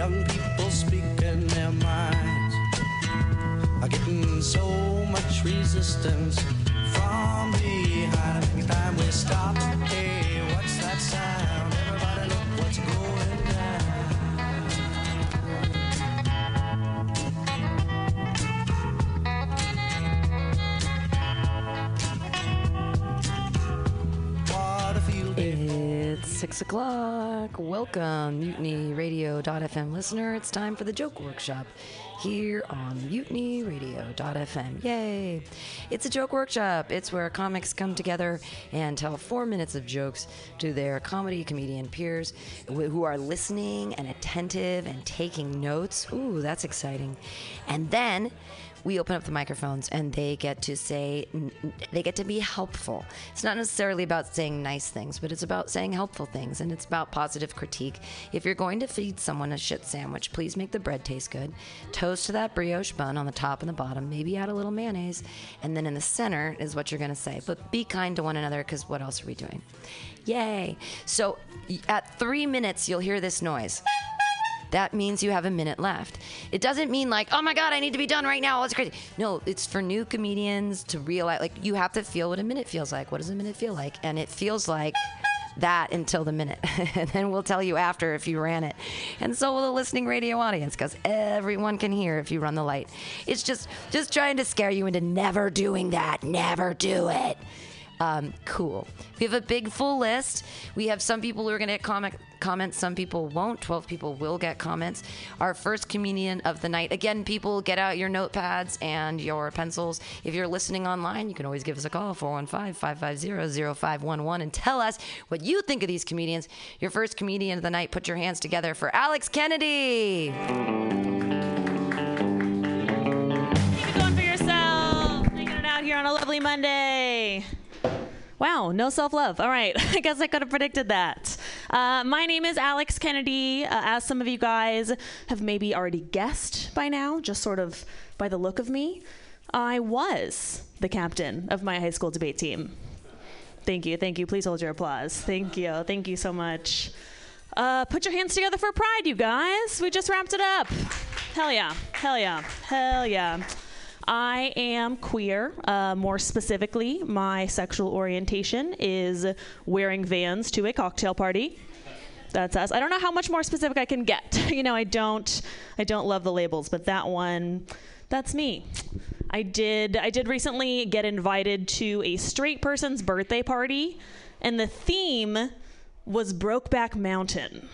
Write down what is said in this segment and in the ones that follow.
Young people speaking their minds are getting so much resistance from behind. Every time we stop, hey, what's that sound? Six o'clock. Welcome, MutinyRadio.fm listener. It's time for the joke workshop here on MutinyRadio.fm. Yay! It's a joke workshop. It's where comics come together and tell four minutes of jokes to their comedy comedian peers who are listening and attentive and taking notes. Ooh, that's exciting. And then we open up the microphones and they get to say they get to be helpful. It's not necessarily about saying nice things but it's about saying helpful things and it's about positive critique. If you're going to feed someone a shit sandwich please make the bread taste good. Toast to that brioche bun on the top and the bottom. Maybe add a little mayonnaise. And then in the center is what you're going to say. But be kind to one another because what else are we doing? Yay. So at three minutes you'll hear this noise that means you have a minute left. It doesn't mean like, oh my God, I need to be done right now. It's crazy. No, it's for new comedians to realize, like, you have to feel what a minute feels like. What does a minute feel like? And it feels like that until the minute. and then we'll tell you after if you ran it. And so will the listening radio audience because everyone can hear if you run the light. It's just, just trying to scare you into never doing that. Never do it. Um, cool. We have a big full list. We have some people who are going to get comment, comments, some people won't. 12 people will get comments. Our first comedian of the night. Again, people, get out your notepads and your pencils. If you're listening online, you can always give us a call 415 550 0511 and tell us what you think of these comedians. Your first comedian of the night, put your hands together for Alex Kennedy. Keep it going for yourself. Hanging it out here on a lovely Monday. Wow, no self love. All right, I guess I could have predicted that. Uh, my name is Alex Kennedy. Uh, as some of you guys have maybe already guessed by now, just sort of by the look of me, I was the captain of my high school debate team. Thank you, thank you. Please hold your applause. Thank you, thank you so much. Uh, put your hands together for Pride, you guys. We just wrapped it up. Hell yeah, hell yeah, hell yeah. I am queer. Uh, more specifically, my sexual orientation is wearing vans to a cocktail party. That's us. I don't know how much more specific I can get. you know, I don't I don't love the labels, but that one that's me. I did I did recently get invited to a straight person's birthday party and the theme was Brokeback Mountain.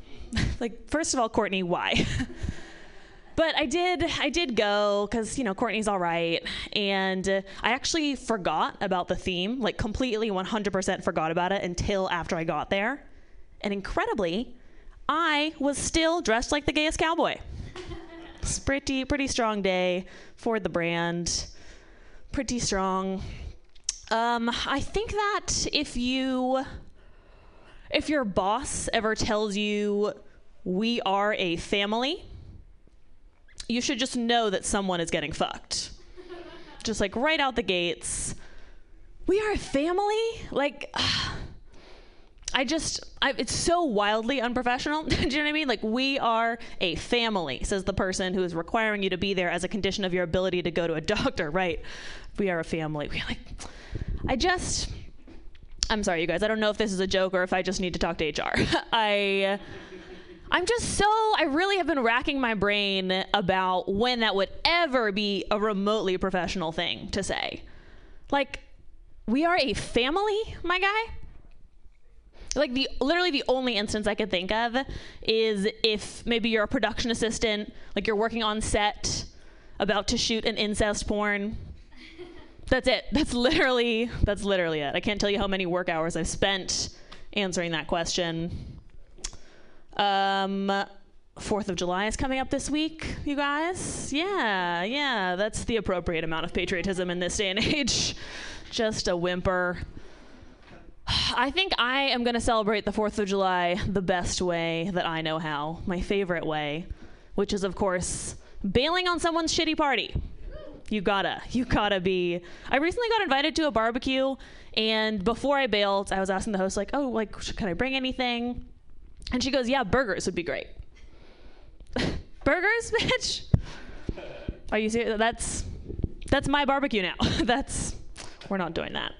like first of all, Courtney, why? but I did I did go cuz you know Courtney's all right and uh, I actually forgot about the theme, like completely 100% forgot about it until after I got there. And incredibly, I was still dressed like the gayest cowboy. It's pretty pretty strong day for the brand. Pretty strong. Um, I think that if you if your boss ever tells you we are a family, you should just know that someone is getting fucked. Just like right out the gates. We are a family? Like I just, I, it's so wildly unprofessional. Do you know what I mean? Like, we are a family, says the person who is requiring you to be there as a condition of your ability to go to a doctor, right? We are a family. We like, I just, I'm sorry, you guys. I don't know if this is a joke or if I just need to talk to HR. I, I'm just so, I really have been racking my brain about when that would ever be a remotely professional thing to say. Like, we are a family, my guy like the literally the only instance I could think of is if maybe you're a production assistant, like you're working on set, about to shoot an incest porn. That's it. That's literally that's literally it. I can't tell you how many work hours I've spent answering that question. Um, Fourth of July is coming up this week, you guys. Yeah, yeah, that's the appropriate amount of patriotism in this day and age. Just a whimper. I think I am going to celebrate the 4th of July the best way that I know how, my favorite way, which is, of course, bailing on someone's shitty party. You gotta, you gotta be. I recently got invited to a barbecue, and before I bailed, I was asking the host, like, oh, like, can I bring anything? And she goes, yeah, burgers would be great. Burgers, bitch. Are you serious? That's that's my barbecue now. that's we're not doing that.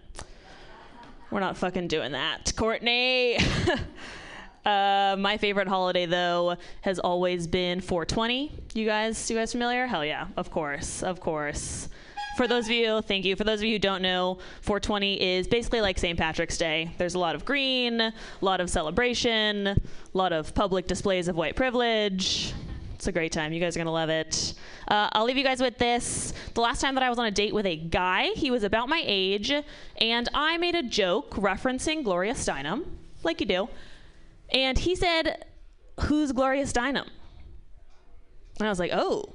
We're not fucking doing that. Courtney. uh, my favorite holiday though has always been 420. You guys, you guys familiar? Hell yeah, of course, of course. For those of you, thank you. For those of you who don't know, 420 is basically like St. Patrick's Day. There's a lot of green, a lot of celebration, a lot of public displays of white privilege. It's a great time. You guys are going to love it. Uh, I'll leave you guys with this. The last time that I was on a date with a guy, he was about my age, and I made a joke referencing Gloria Steinem, like you do. And he said, Who's Gloria Steinem? And I was like, Oh,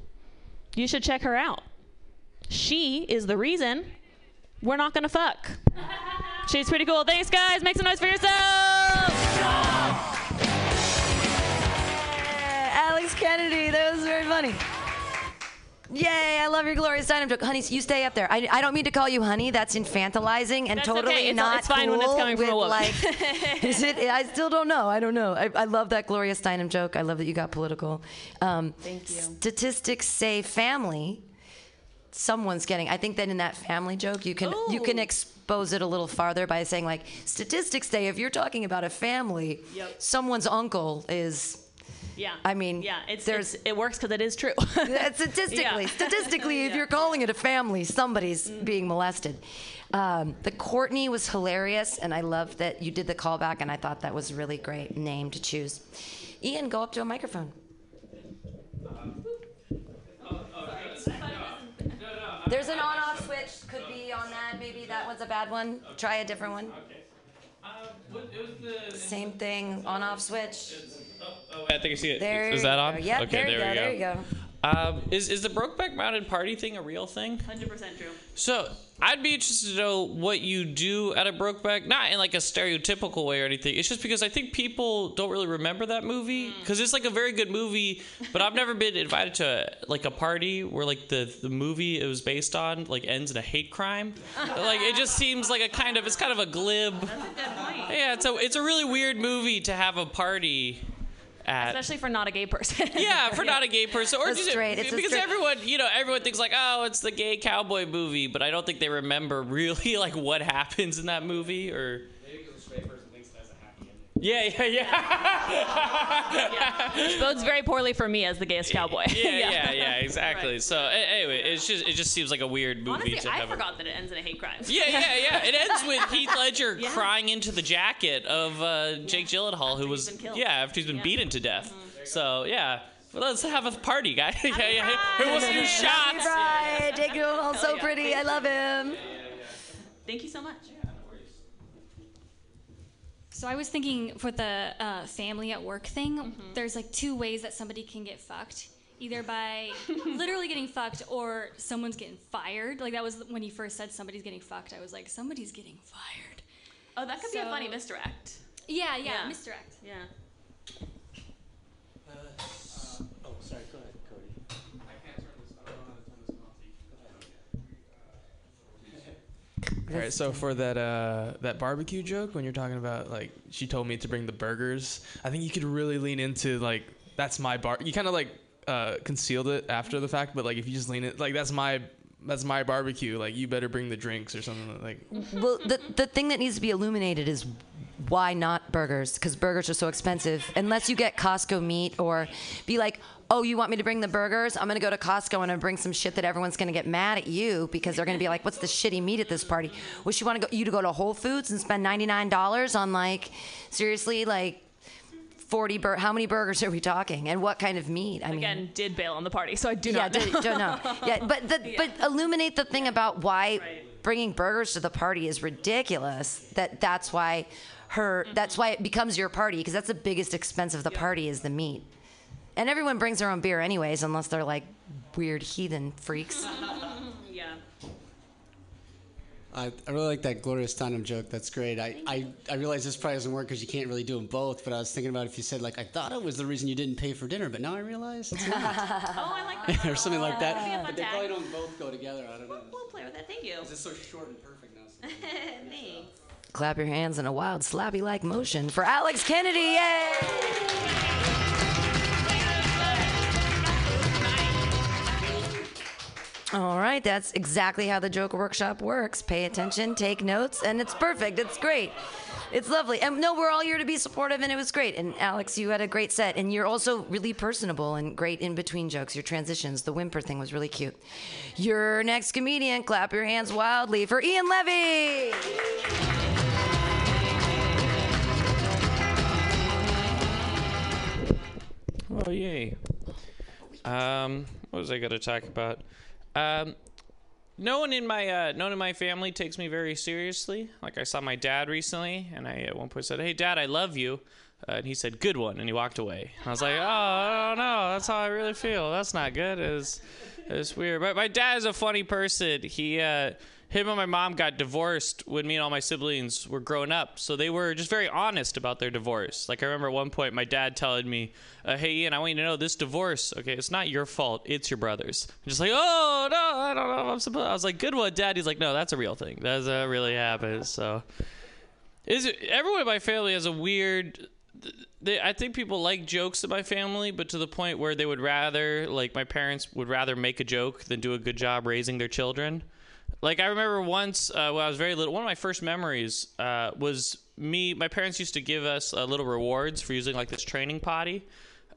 you should check her out. She is the reason we're not gonna fuck. She's pretty cool. Thanks, guys. Make some noise for yourself. Alex Kennedy, that was very funny. Yay, I love your Gloria Steinem joke. Honey, you stay up there. I, I don't mean to call you honey. That's infantilizing and That's totally okay. It's- not it's fine when it's cool coming from a woman. Like, is it? I still don't know. I don't know. I, I love that Gloria Steinem joke. I love that you got political. Um, Thank you. Statistics say family. Someone's getting. I think that in that family joke, you can you can expose it a little farther by saying like statistics say if you're talking about a family, Yep. someone's uncle is Yeah. I mean, yeah, it's, there's- it's it works because it is true. Statistically, Yeah. statistically, if Yeah. you're calling it a family, somebody's being molested. Um, the Courtney was hilarious, and I love that you did the callback, and I thought that was a really great name to choose. Ian, go up to a microphone. There's an on-off switch. Could be on that. Maybe that one's a bad one. Try a different one. Okay. Same thing. On-off switch. Oh, I think I see it. There. Is that you on? go. Yep. Okay, there, you we go. There you go. Um, is is the Brokeback Mountain party thing a real thing? 100% true. So I'd be interested to know what you do at a Brokeback, not in like a stereotypical way or anything. It's just because I think people don't really remember that movie because it's like a very good movie, but I've never been invited to like a party where like the the movie it was based on like ends in a hate crime. like it just seems like a kind of it's kind of a glib. Yeah, it's a it's a really weird movie to have a party at. Especially for not a gay person. Yeah, for not a gay person, or just straight, it's because everyone, you know, everyone thinks like, oh, it's the gay cowboy movie, but I don't think they remember really like what happens in that movie, or. Yeah, yeah, yeah. Which bodes very poorly for me as the gayest cowboy. yeah, yeah, yeah, exactly. Right. So a- anyway, it's just it just seems like a weird movie Honestly, to I have. a- forgot that it ends in a hate crime. Yeah, yeah, yeah. It ends with Heath Ledger Yeah. crying into the jacket of uh, Jake Gyllenhaal, who was been killed. yeah after he's been Yeah. beaten to death. So yeah, well, let's have a party, guys. yeah, yeah. Who wants to do Happy shots? Right, Jake Gyllenhaal's so yeah. pretty. I love him. Thank you so much. So I was thinking for the uh, family at work thing, Mm-hmm. there's like two ways that somebody can get fucked. Either by literally getting fucked or someone's getting fired. Like that was when you first said somebody's getting fucked. I was like, somebody's getting fired. Oh, that could be a funny misdirect. Yeah, yeah, Yeah. misdirect. Yeah. Oh, sorry. Go ahead, Cody. All right, so for that uh, that barbecue joke, when you're talking about like she told me to bring the burgers, I think you could really lean into like that's my bar. You kind of like uh, concealed it after the fact, but like if you just lean it like that's my that's my barbecue. Like you better bring the drinks or something like. Well, the the thing that needs to be illuminated is why not burgers? Because burgers are so expensive. Unless you get Costco meat or be like, oh, you want me to bring the burgers? I'm gonna go to Costco and I'm bring some shit that everyone's gonna get mad at you because they're gonna be like, what's the shitty meat at this party? Well, she want to go you to go to Whole Foods and spend ninety nine dollars on like seriously like. 40 bur- how many burgers are we talking and what kind of meat i mean Again, did bail on the party, so I do yeah, not know. do, don't know. Yeah, but the, but illuminate the thing about why Right. bringing burgers to the party is ridiculous. That that's why her Mm-hmm. that's why it becomes your party because that's the biggest expense of the party is the meat. And everyone brings their own beer anyways, unless they're like weird heathen freaks. yeah. I, I really like that Gloria Steinem joke. That's great. I, I, I realize this probably doesn't work because you can't really do them both. But I was thinking about if you said like I thought it was the reason you didn't pay for dinner, but now I realize it's not, Oh, I like that. or something like that. That'd be a fun But they tag. probably don't both go together. I don't know. We'll play with that. Thank you. It's just so short and perfect now. so- Thanks. Clap your hands in a wild slappy like motion for Alex Kennedy. Yay! All right, that's exactly how the Joke Workshop works. Pay attention, take notes, and it's perfect. It's great. It's lovely. And no, we're all here to be supportive, and it was great. And Alex, you had a great set, and you're also really personable and great in between jokes. Your transitions, the whimper thing was really cute. Your next comedian, clap your hands wildly for Ian Levy. Oh yay! Um, what was I going to talk about? Um, no one in my uh, no one in my family takes me very seriously. Like I saw my dad recently, and I at one point said, "Hey, Dad, I love you," uh, and he said, "Good one," and he walked away. And I was like, "Oh, I don't know. That's how I really feel. That's not good. It's it's weird." But my dad is a funny person. He uh, him and my mom got divorced when me and all my siblings were growing up. So they were just very honest about their divorce. Like I remember at one point my dad telling me, uh, "Hey Ian, I want you to know this divorce. Okay, it's not your fault. It's your brother's." I'm just like, "Oh no, I don't know. I'm supposed." I was like, "Good one, Dad." He's like, "No, that's a real thing. That's uh, really happens." So, is it, everyone in my family has a weird. They, I think people like jokes in my family, but to the point where they would rather, like my parents would rather make a joke than do a good job raising their children. Like I remember once uh, when I was very little, one of my first memories uh, was me. My parents used to give us uh, little rewards for using like this training potty.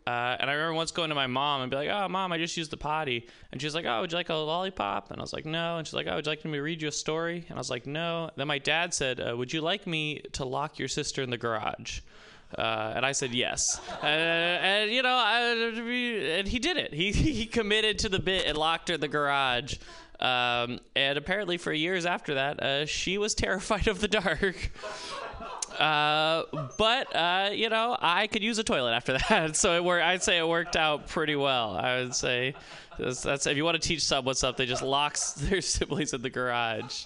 Uh, and I remember once going to my mom and be like, "Oh, mom, I just used the potty," and she's like, "Oh, would you like a lollipop?" And I was like, "No." And she's like, "Oh, would you like me to read you a story?" And I was like, "No." Then my dad said, uh, "Would you like me to lock your sister in the garage?" Uh, and I said yes, uh, and you know, I, and he did it. He he committed to the bit and locked her in the garage. Um, and apparently, for years after that, uh, she was terrified of the dark. Uh, but uh, you know, I could use a toilet after that, so it worked. I'd say it worked out pretty well. I would say that's, that's if you want to teach someone something, just locks their siblings in the garage.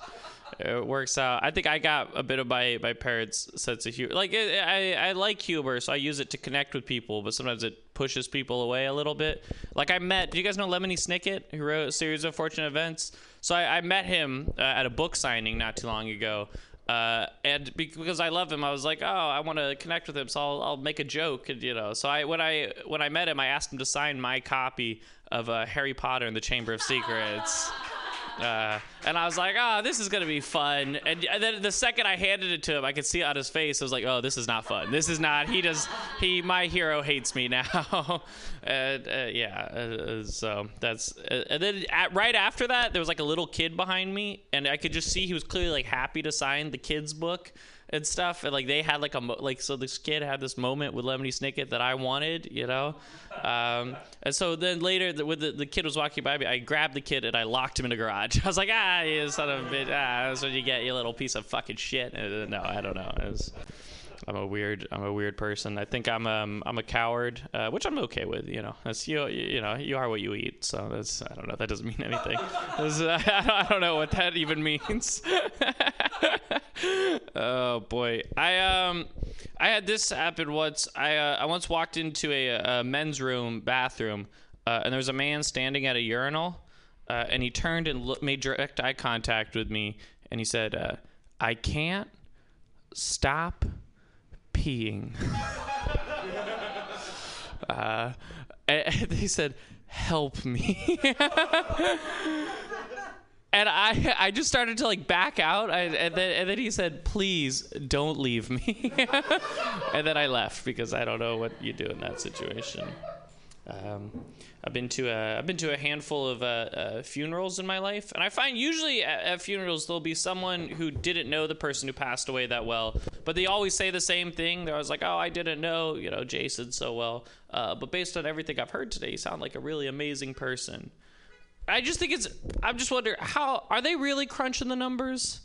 It works out. I think I got a bit of my, my parents' sense of humor. Like it, I I like humor, so I use it to connect with people. But sometimes it pushes people away a little bit. Like I met. Do you guys know Lemony Snicket, who wrote a series of Fortunate Events? So I, I met him uh, at a book signing not too long ago. Uh, and because I love him, I was like, oh, I want to connect with him, so I'll, I'll make a joke, and, you know. So I when I when I met him, I asked him to sign my copy of uh, Harry Potter and the Chamber of Secrets. Uh, and I was like, oh, this is gonna be fun. And, then the second I handed it to him, I could see on his face. I was like, oh, this is not fun. This is not. He does. He, my hero, hates me now. and uh, yeah, uh, so that's. Uh, and then at, right after that, there was like a little kid behind me, and I could just see he was clearly like happy to sign the kid's book and stuff. And like they had like a mo- like so this kid had this moment with Lemony Snicket that I wanted, you know. Um, and so then later, the, when the, the kid was walking by me, I grabbed the kid and I locked him in the garage. I was like, ah, you son of a bitch, ah, that's what you get, you little piece of fucking shit. And, uh, no, I don't know. It was, I'm a weird, I'm a weird person. I think I'm, um, I'm a coward, uh, which I'm okay with. You know, that's you, you know, you are what you eat. So that's, I don't know. That doesn't mean anything. I don't know what that even means. oh boy, I um, I had this happen once. I uh, I once walked into a, a men's room bathroom, uh, and there was a man standing at a urinal, uh, and he turned and look, made direct eye contact with me, and he said, uh, "I can't stop peeing." uh, he said, "Help me." and I I just started to like back out, I, and then and then he said, "Please don't leave me," and then I left because I don't know what you do in that situation. Um, I've been to a I've been to a handful of uh, uh, funerals in my life, and I find usually at, at funerals there'll be someone who didn't know the person who passed away that well, but they always say the same thing. They're always like, "Oh, I didn't know you know Jason so well," uh, but based on everything I've heard today, you sound like a really amazing person. I just think it's. I'm just wondering how are they really crunching the numbers?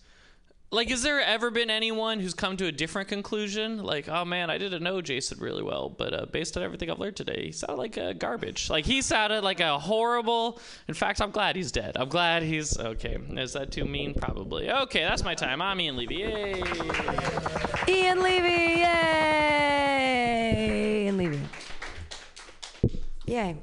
Like, has there ever been anyone who's come to a different conclusion? Like, oh man, I didn't know Jason really well, but uh, based on everything I've learned today, he sounded like uh, garbage. Like, he sounded like a horrible. In fact, I'm glad he's dead. I'm glad he's okay. Is that too mean? Probably. Okay, that's my time. I'm Ian Levy. Yay! Ian Levy, yay! Ian Levy. Yay.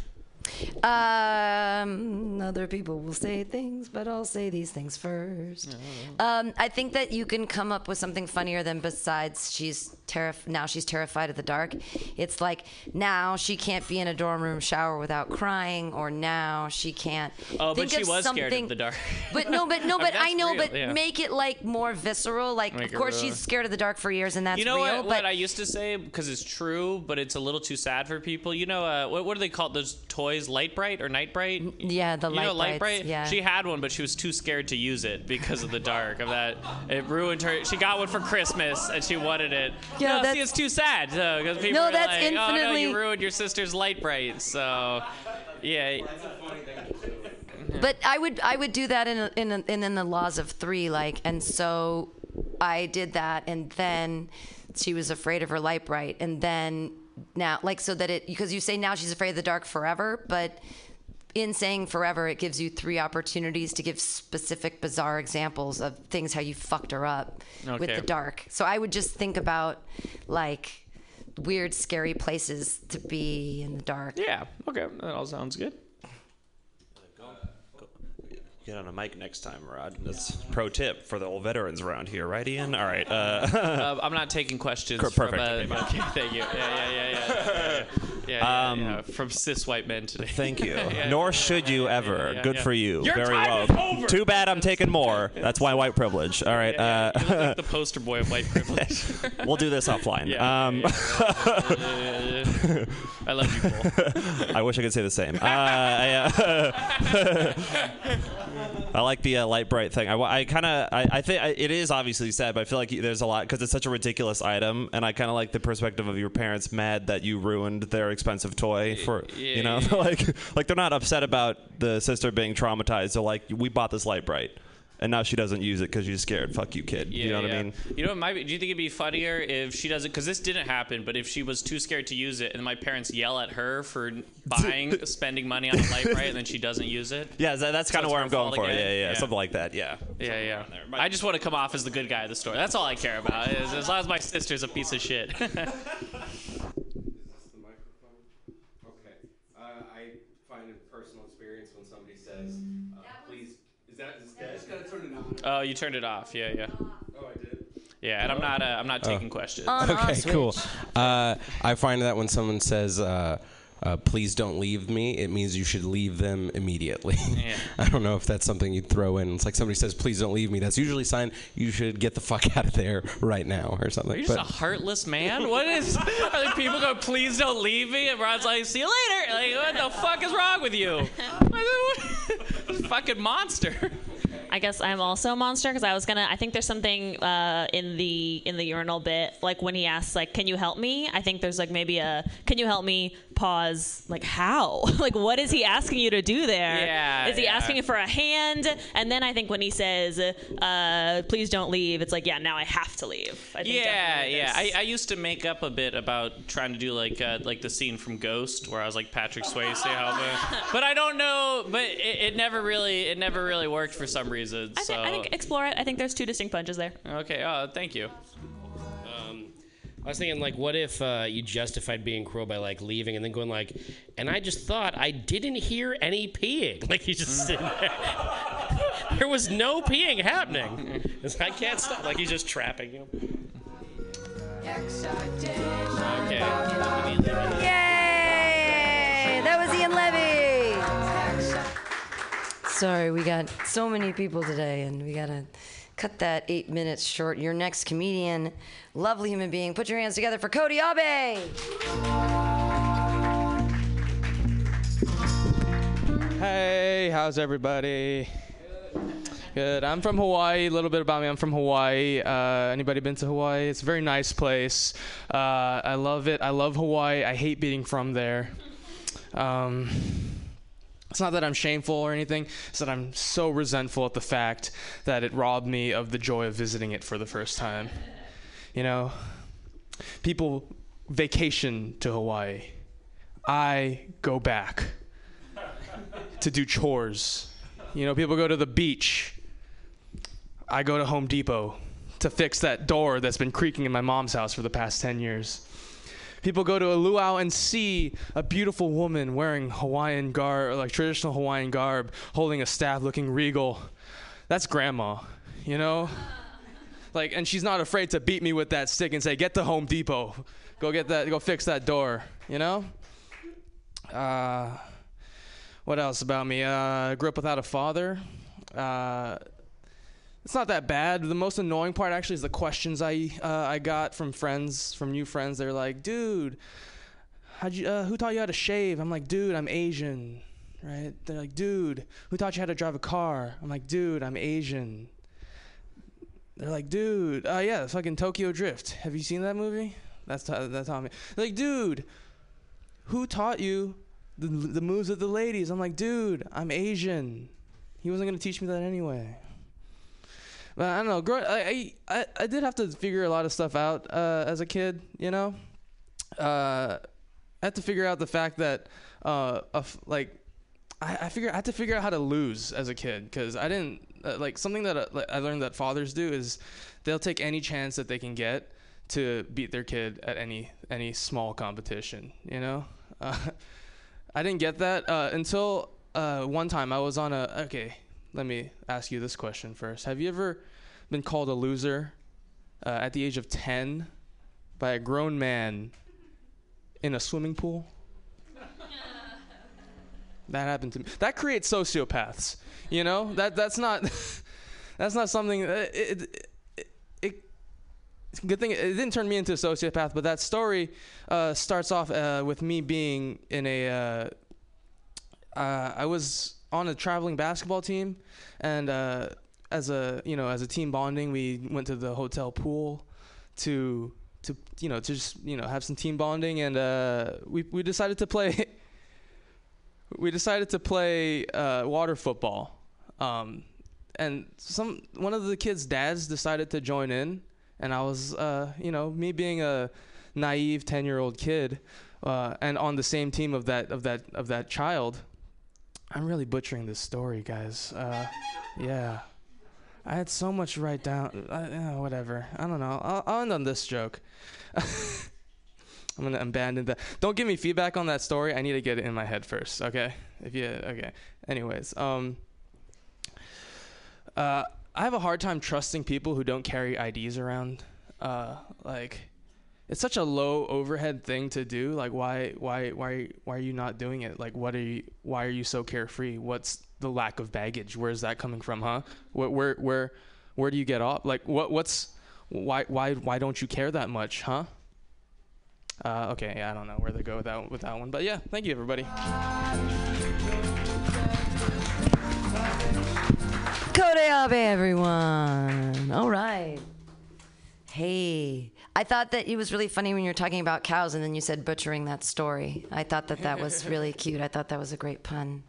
Um, other people will say things, but I'll say these things first. Um, I think that you can come up with something funnier than besides she's terrif- now she's terrified of the dark. It's like now she can't be in a dorm room shower without crying, or now she can't. Oh, but think she of was scared of the dark. But no, but no, I mean, but I, that's know, real, but yeah. make it like more visceral. Like, Make of course, real. she's scared of the dark for years, and that's You know real. what, but what I used to say because it's true, but it's a little too sad for people. You know, uh, what, what do they call those toys? Lite-Brite or night bright? yeah, the you light know, Lite-Brite. Yeah. She had one, but she was too scared to use it because of the dark. Of that, it ruined her. She got one for Christmas and she wanted it. Yeah, no, see, it's too sad because people No, that's like, "Oh no, infinitely- you ruined your sister's Lite-Brite." So, yeah. but I would I would do that in in in in the laws of three like and so I did that and then she was afraid of her Lite-Brite and then now like so that it because you say now she's afraid of the dark forever but in saying forever it gives you three opportunities to give specific bizarre examples of things how you fucked her up with the dark so I would just think about like weird scary places to be in the dark Yeah. Okay. That all sounds good. Get on a mic next time, Rod. That's pro tip for the old veterans around here, right, Ian? All right. Uh, Uh, I'm not taking questions. Per- From, perfect. uh, okay, thank you. Yeah, yeah, yeah, yeah. yeah, yeah, Um, yeah, From cis white men today. thank you. Nor should you ever. Good for you. Your Very time well. is over. Too bad I'm taking more. That's why white privilege. All right. Yeah, yeah, you look uh, like the poster boy of white privilege. we'll do this offline. Um. I love you, Cole. I wish I could say the same. Uh, I, uh, I like the uh, Lite-Brite thing. I, I kind of, I, I think I, it is obviously sad, but I feel like there's a lot because it's such a ridiculous item, and I kind of like the perspective of your parents mad that you ruined their expensive toy for, you know, yeah. like, like they're not upset about the sister being traumatized. They're like, we bought this Lite-Brite, and now she doesn't use it because she's scared. Fuck you, kid. you know what yeah. I mean? You know, what might be, do you think it'd be funnier if she doesn't? Because this didn't happen, but if she was too scared to use it, and my parents yell at her for buying, spending money on a Lite-Brite, and then she doesn't use it. Yeah, that, that's So kind of where I'm going for. again? Yeah, yeah, yeah, Yeah. something like that. Yeah. Yeah, yeah. there. I just want to come off as the good guy of the story. That's all I care about. Is as long as my sister's a piece of shit. the microphone? Okay. Uh, I find in personal experience when somebody says, uh, please, is that is this dead? gotta turn it on. Oh, you turned it off. Yeah, yeah. Oh, I did. Yeah, and I'm not. Uh, I'm not taking questions. On off Okay, cool. Uh, I find that when someone says, uh, uh, please don't leave me, it means you should leave them immediately. Yeah. I don't know if that's something you'd throw in. It's like somebody says, please don't leave me. That's usually a sign you should get the fuck out of there right now or something. You're you just But- a heartless man? What is? Are like people go, please don't leave me, and Rod's like, see you later. Like, what the fuck is wrong with you? fucking monster. I guess I'm also a monster because I was gonna. I think there's something uh, in the in the urinal bit, like when he asks, like, "Can you help me?" I think there's like maybe a "Can you help me?" Pause. Like how? like what is he asking you to do there? Yeah, Is he yeah. asking you for a hand? And then I think when he says, uh, "Please don't leave," it's like, yeah, now I have to leave. I think Yeah, yeah. I, I used to make up a bit about trying to do like uh, like the scene from Ghost where I was like Patrick Swayze but I don't know. But it, it never really it never really worked for some reason. I, So think, I think explore it. I think there's two distinct punches there. okay. Oh, thank you. I was thinking, like, what if uh, you justified being cruel by like leaving and then going like, and I just thought I didn't hear any peeing. Like you just sitting there. there was no peeing happening. I can't stop. Like he's just trapping you. Okay. Yay! That was Ian Levy. Sorry, we got so many people today, and we gotta cut that eight minutes short. Your next comedian, lovely human being. Put your hands together for Cody Abe. Hey, how's everybody? Good. I'm from Hawaii. A little bit about me. I'm from Hawaii. Uh, anybody been to Hawaii? It's a very nice place. Uh, I love it. I love Hawaii. I hate being from there. Um, it's not that I'm shameful or anything. It's that I'm so resentful at the fact that it robbed me of the joy of visiting it for the first time. You know, people vacation to Hawaii. I go back to do chores. You know, people go to the beach. I go to Home Depot to fix that door that's been creaking in my mom's house for the past 10 years. People go to a luau and see a beautiful woman wearing Hawaiian garb, like traditional Hawaiian garb, holding a staff, looking regal. That's grandma, you know. Like, and she's not afraid to beat me with that stick and say, "Get to Home Depot, go get that, go fix that door," you know. Uh, what else about me? Uh, grew up without a father. Uh, it's not that bad. The most annoying part actually is the questions I uh, I got from friends, from new friends. They're like, "Dude, how'd you? Uh, who taught you how to shave?" I'm like, "Dude, I'm Asian." Right? They're like, "Dude, who taught you how to drive a car?" I'm like, "Dude, I'm Asian." They're like, "Dude, uh, yeah, fucking Tokyo Drift. Have you seen that movie?" That's how, that's how. They're like, "Dude, who taught you the the moves of the ladies?" I'm like, "Dude, I'm Asian." He wasn't gonna teach me that anyway. But I don't know. Grow, I, I I did have to figure a lot of stuff out uh, as a kid. You know, uh, I had to figure out the fact that uh, like I, I figure I had to figure out how to lose as a kid because I didn't uh, like something that uh, I learned that fathers do is they'll take any chance that they can get to beat their kid at any any small competition. You know, uh, I didn't get that uh, until uh, one time I was on a okay. Let me ask you this question first. Have you ever been called a loser uh, at the age of 10 by a grown man in a swimming pool? that happened to me. That creates sociopaths. You know? That that's not that's not something uh, it, it, it, it good thing it didn't turn me into a sociopath, but that story uh, starts off uh, with me being in a. Uh, uh, I was on a traveling basketball team, and uh, as a you know as a team bonding, we went to the hotel pool to to you know to just you know have some team bonding, and uh, we we decided to play. we decided to play uh, water football, um, and some one of the kids' dads decided to join in, and I was uh, you know me being a naive ten year old kid, uh, and on the same team of that of that of that child. I'm really butchering this story, guys. Uh, yeah. I had so much write down. Uh, whatever. I don't know. I'll, I'll end on this joke. I'm gonna abandon that. Don't give me feedback on that story. I need to get it in my head first. Okay. If you okay. Anyways, um, uh, I have a hard time trusting people who don't carry IDs around. Uh, like, it's such a low overhead thing to do. Like, why, why, why, why are you not doing it? Like, what are you? Why are you so carefree? What's the lack of baggage? Where's that coming from, huh? Where, where, where, where do you get off? Like, what, what's, why, why, why don't you care that much, huh? Uh, okay, yeah, I don't know where to go with that with that one, but yeah, thank you, everybody. Cody Abe, everyone. All right. Hey, I thought that it was really funny when you were talking about cows and then you said butchering that story. I thought that that was really cute. I thought that was a great pun.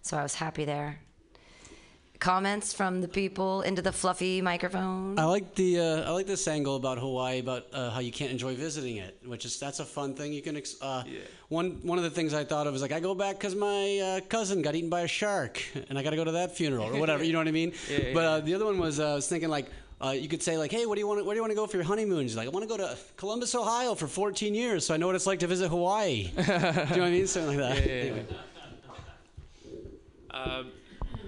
So I was happy there. Comments from the people into the fluffy microphone. I like the uh, I like this angle about Hawaii about uh, how you can't enjoy visiting it, which is that's a fun thing you can. Ex- uh, One one of the things I thought of was like I go back because my uh, cousin got eaten by a shark, and I got to go to that funeral or whatever. You know what I mean? Yeah, yeah, but uh, the other one was uh, I was thinking like. Uh, you could say like, "Hey, what do you want? Where do you want to go for your honeymoon?" She's like, "I want to go to Columbus, Ohio, for 14 years, so I know what it's like to visit Hawaii." do you know what I mean? Something like that. Yeah, yeah, yeah. Anyway. Um,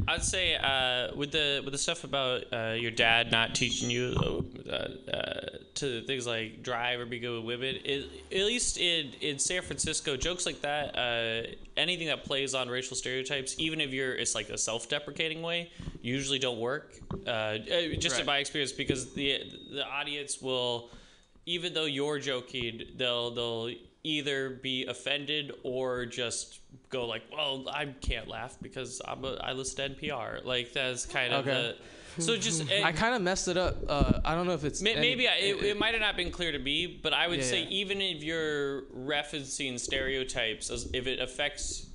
I'd say uh, with the with the stuff about uh, your dad not teaching you uh, uh, to things like drive or be good with women. It, at least in in San Francisco, jokes like that, uh, anything that plays on racial stereotypes, even if you're it's like a self deprecating way, usually don't work. Uh, just in my experience, because the the audience will, even though you're joking, they'll they'll either be offended or just go like, "Well, I can't laugh because I'm a, I listen to NPR." Like that's kind of Okay. the. So just I kind of messed it up. Uh, I don't know if it's May- any- Maybe I, it, it might have not been clear to me, but I would Yeah, say yeah. even if you're referencing stereotypes, if it affects,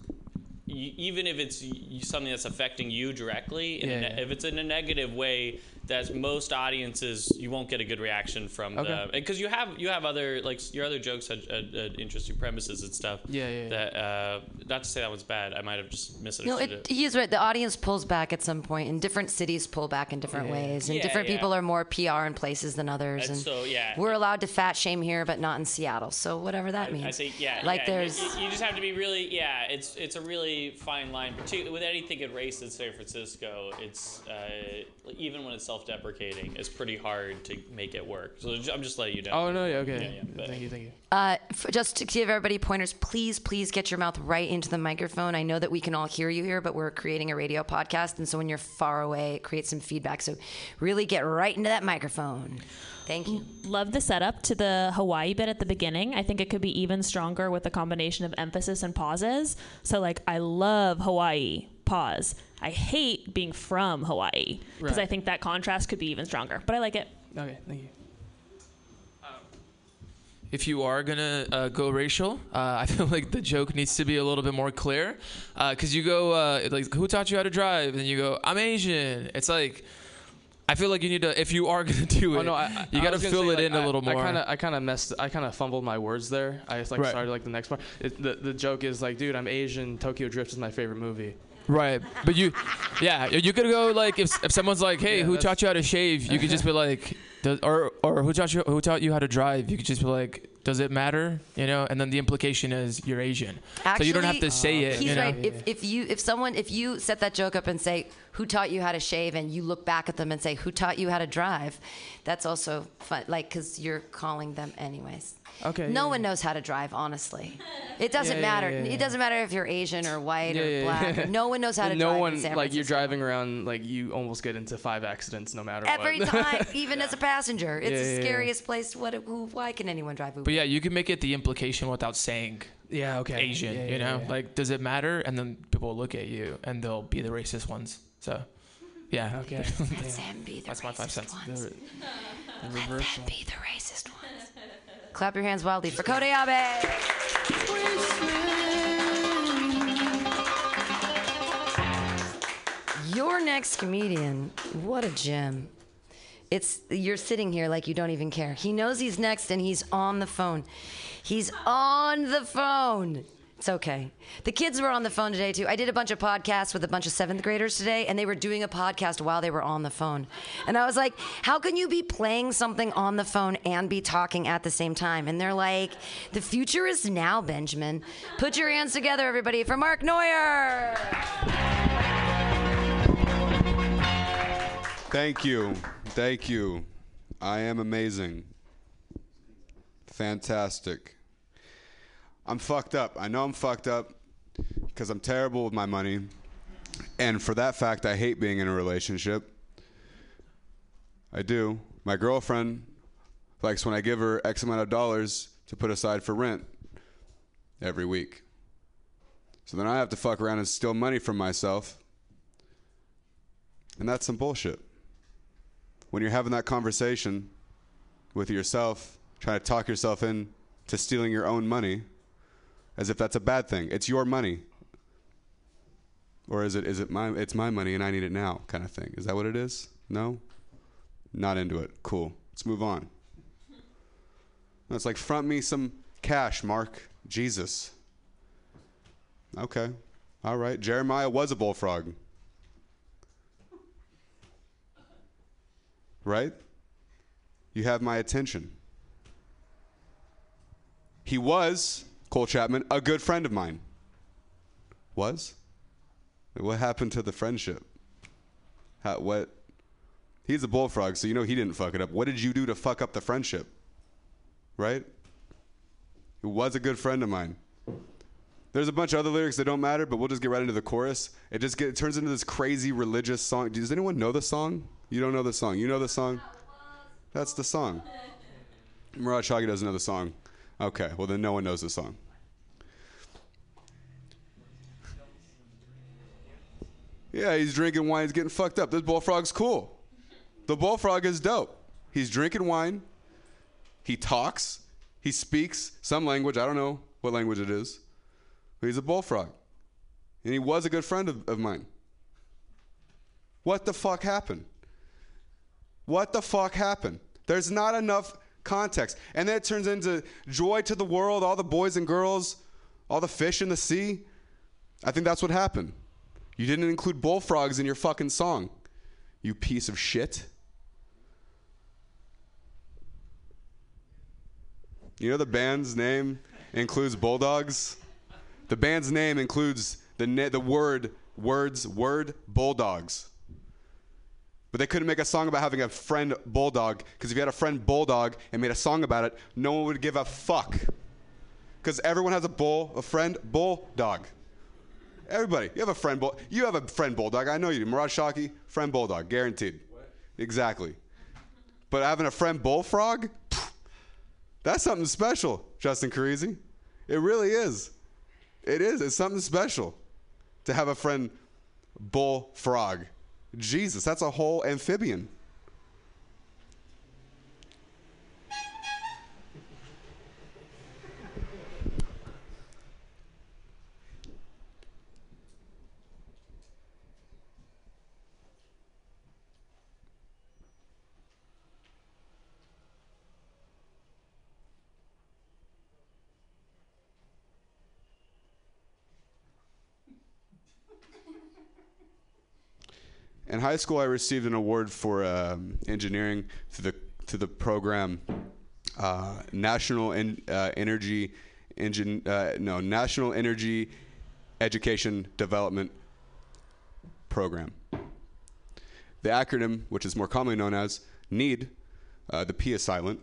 even if it's something that's affecting you directly, in Yeah, ne- yeah. if it's in a negative way, that most audiences you won't get a good reaction from Okay. because you have you have other like your other jokes had, had, had interesting premises and stuff. Yeah, yeah, yeah. That uh, not to say that one's bad. I might have just No, it, it. he is right. The audience pulls back at some point, and different cities pull back in different Yeah. ways, and Yeah, different yeah. people are more PR in places than others. And And so, yeah. we're allowed to fat shame here, but not in Seattle. So whatever that means. I think yeah, Like yeah, there's. you, you just have to be really yeah. It's it's a really fine line, particularly with anything in race in San Francisco. It's uh, even when it's self-deprecating, it's pretty hard to make it work. So I'm just letting you know. Oh no, yeah, okay. Yeah, yeah, but- thank you, thank you. Uh, f- just to give everybody pointers, please, please get your mouth right into the microphone. I know that we can all hear you here, but we're creating a radio podcast, and so when you're far away, it creates some feedback. So really get right into that microphone. Thank you. Love the setup to the Hawaii bit at the beginning. I think it could be even stronger with a combination of emphasis and pauses. So, like, I love Hawaii, pause. I hate being from Hawaii because Right. I think that contrast could be even stronger. But I like it. Okay, thank you. if you are gonna uh, go racial, uh, I feel like the joke needs to be a little bit more clear. Because you go uh, like, "Who taught you how to drive?" and you go, "I'm Asian." It's like, I feel like you need to. If you are gonna do it, Oh no, I, I, you I got to fill say, it like, in a I- little more. I kind of, I kind of messed, I kind of fumbled my words there. I just like Right. started like the next part. It, the the joke is like, dude, I'm Asian. Tokyo Drift is my favorite movie. Right, but you, yeah, you could go like if if someone's like, "Hey, Yeah, who taught you how to shave?" You could just be like, Does, or or who taught you who taught you how to drive? You could just be like, "Does it matter?" You know, and then the implication is you're Asian, so you don't have to say it. He's you know? right. If, if you if someone if you set that joke up and say who taught you how to shave and you look back at them and say who taught you how to drive, that's also fun. Like because you're calling them anyways. Okay, No yeah, one knows how to drive. Honestly, it doesn't Yeah, yeah, matter. yeah, yeah. It doesn't matter if you're Asian or white Yeah, or yeah, black. yeah. No one knows how to And drive. no in one San like you're driving around like you almost get into five accidents no matter Every what. Every time, even as a passenger, it's Yeah, the yeah, yeah. scariest place. What? Who? Why can anyone drive Uber? But yeah, you can make it the implication without saying yeah, okay. Asian. Yeah, you know, yeah. like does it matter? And then people will look at you and they'll be the racist ones. So, yeah. Okay. Let them be the That's my five racist cents. ones. The Let reversal. them be the racist ones. Clap your hands wildly for Cody Abe. Your next comedian, what a gem. It's you're sitting here like you don't even care. He knows he's next and he's on the phone. He's on the phone. It's okay. The kids were on the phone today too. I did a bunch of podcasts with a bunch of seventh graders today, and they were doing a podcast while they were on the phone. And I was like, "How can you be playing something on the phone and be talking at the same time?" And they're like, "The future is now, Benjamin. Put your hands together, everybody, for Mark Neuer." Thank you. Thank you. I am amazing. Fantastic. I'm fucked up. I know I'm fucked up because I'm terrible with my money. And for that fact, I hate being in a relationship. I do. My girlfriend likes when I give her X amount of dollars to put aside for rent every week. So then I have to fuck around and steal money from myself. And that's some bullshit when you're having that conversation with yourself, trying to talk yourself in to stealing your own money, as if that's a bad thing. It's your money. Or is it is it my it's my money and I need it now kind of thing. Is that what it is? No? Not into it. Cool. Let's move on. No, It's like front me some cash, Mark. Jesus. Okay. All right. Jeremiah was a bullfrog. right? You have my attention. He was, Cole Chapman, a good friend of mine. Was? What happened to the friendship? How, what? He's a bullfrog, so you know he didn't fuck it up. What did you do to fuck up the friendship? Right? He was a good friend of mine. There's a bunch of other lyrics that don't matter, but we'll just get right into the chorus. It just get, it turns into this crazy religious song. Does anyone know the song? You don't know the song. You know the song? That's the song. Shaggy doesn't know the song. Okay, well then no one knows the song. Yeah, he's drinking wine. He's getting fucked up. This bullfrog's cool. The bullfrog is dope. He's drinking wine. He talks. He speaks some language. I don't know what language it is. But he's a bullfrog. And he was a good friend of, of mine. What the fuck happened? What the fuck happened? There's not enough context. And then it turns into joy to the world, all the boys and girls, all the fish in the sea. I think that's what happened. You didn't include bullfrogs in your fucking song, you piece of shit. You know the band's name includes bulldogs? The band's name includes the, the word, words, word, bulldogs. But they couldn't make a song about having a friend bulldog because if you had a friend bulldog and made a song about it, no one would give a fuck. Because everyone has a bull, a friend bulldog. Everybody, you have a friend bull. You have a friend bulldog. I know you do. Murad Shaki, friend bulldog, guaranteed. Exactly. But having a friend bullfrog, pff, that's something special, Justin Carisi. It really is. It is. It's something special to have a friend bullfrog. Jesus, that's a whole amphibian. High school, I received an award for um, engineering through the to the program uh, National en- uh, Energy Engine uh, no National Energy Education Development Program. The acronym, which is more commonly known as NEED, uh, the P is silent.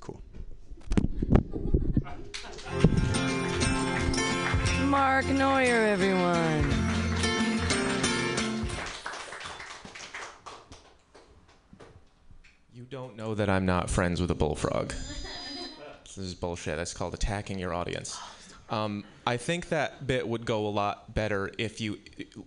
Cool. Mark Neuer, everyone. Don't know that I'm not friends with a bullfrog. this is bullshit. That's called attacking your audience. Um, I think that bit would go a lot better if you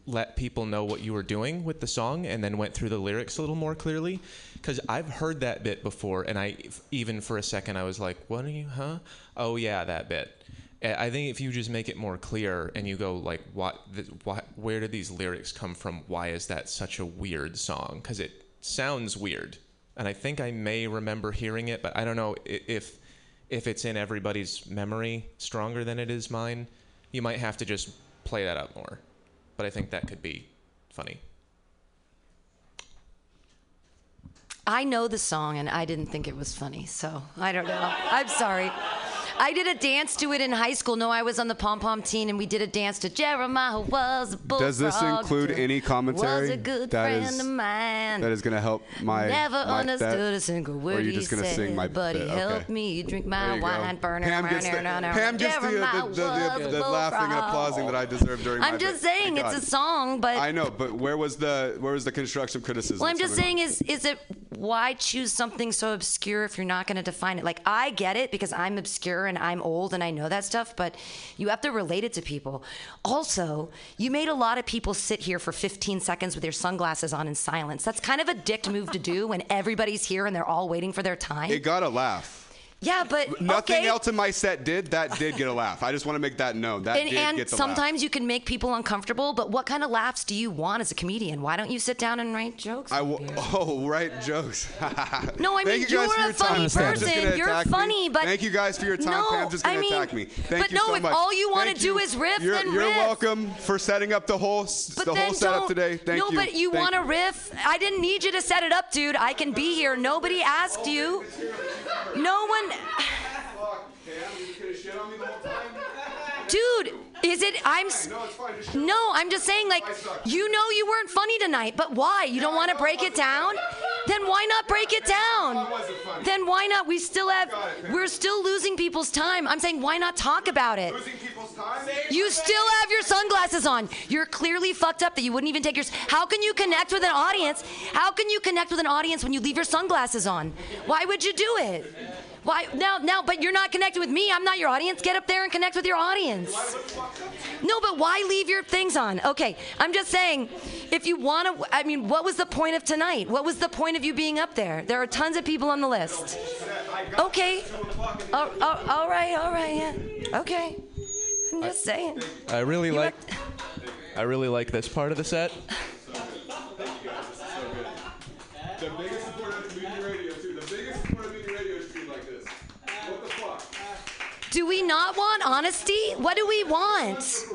let people know what you were doing with the song and then went through the lyrics a little more clearly. Because I've heard that bit before, and I even for a second I was like, "What are you? Huh? Oh yeah, that bit." I think if you just make it more clear and you go like, "What? th- what where did these lyrics come from? Why is that such a weird song?" Because it sounds weird, and I think I may remember hearing it, but I don't know if if it's in everybody's memory stronger than it is mine. You might have to just play that up more, but I think that could be funny. I know the song and I didn't think it was funny, so I don't know. I'm sorry. I did a dance to it in high school. No, I was on the pom pom team and we did a dance to Jeremiah who was a bullfrog. Does this include any commentary Was a good that friend is- of mine. That is going to help my. Never my, understood that- a single Or word are you just gonna sing my but he bit? helped Okay. me drink my you go. wine. Burner, Pam gets the, burner, Pam gets the, the, the, the, laughing and applauding that I deserve during my I'm just bit. saying it's a song, but I know, but where was the where was the constructive criticism? Well, I'm just saying, is is it why choose something so obscure if you're not going to define it? Like I get it because I'm obscure and I'm old and I know that stuff, but you have to relate it to people. Also, you made a lot of people sit here for 15 seconds with their sunglasses on in silence. That's kind of a dick move to do when everybody's here and they're all waiting for their time. It got a laugh. Yeah, but Nothing okay. else in my set did. That did get a laugh. I just want to make that known. That and, did and get the laugh. sometimes you can make people uncomfortable, but what kind of laughs do you want as a comedian? Why don't you sit down and write jokes? I w- oh, write jokes. No, I mean, you you're a your funny time. Person. You're attack me. funny, but- thank you guys for your time. No, Pam's just gonna I mean, attack me. Thank but you no, so if much. all you wanna Thank do is riff, you're, then you're riff. welcome for setting up the whole s- But the whole setup today. Thank no, you. but you want to riff. I didn't need you to set it up, dude. I can be here. Nobody asked you. No one. Dude, is it? I'm. No, I'm just saying, like, you know you weren't funny tonight, but why? You don't want to break it down? Then why not break it down? Then why not? We still have. We're still losing people's time. I'm saying, why not talk about it? You still have your sunglasses on. You're clearly fucked up that you wouldn't even take your. How can you connect with an audience? How can you connect with an audience when you leave your sunglasses on? Why would you do it? Why now? Now, but you're not connected with me. I'm not your audience. Get up there and connect with your audience. No, but why leave your things on? Okay, I'm just saying, if you want to, I mean, what was the point of tonight? What was the point of you being up there? There are tons of people on the list. Okay. Oh, oh, all right, all right, yeah. Okay. I'm just saying. I really like. I really like this part of the set. Not want honesty? What do we want?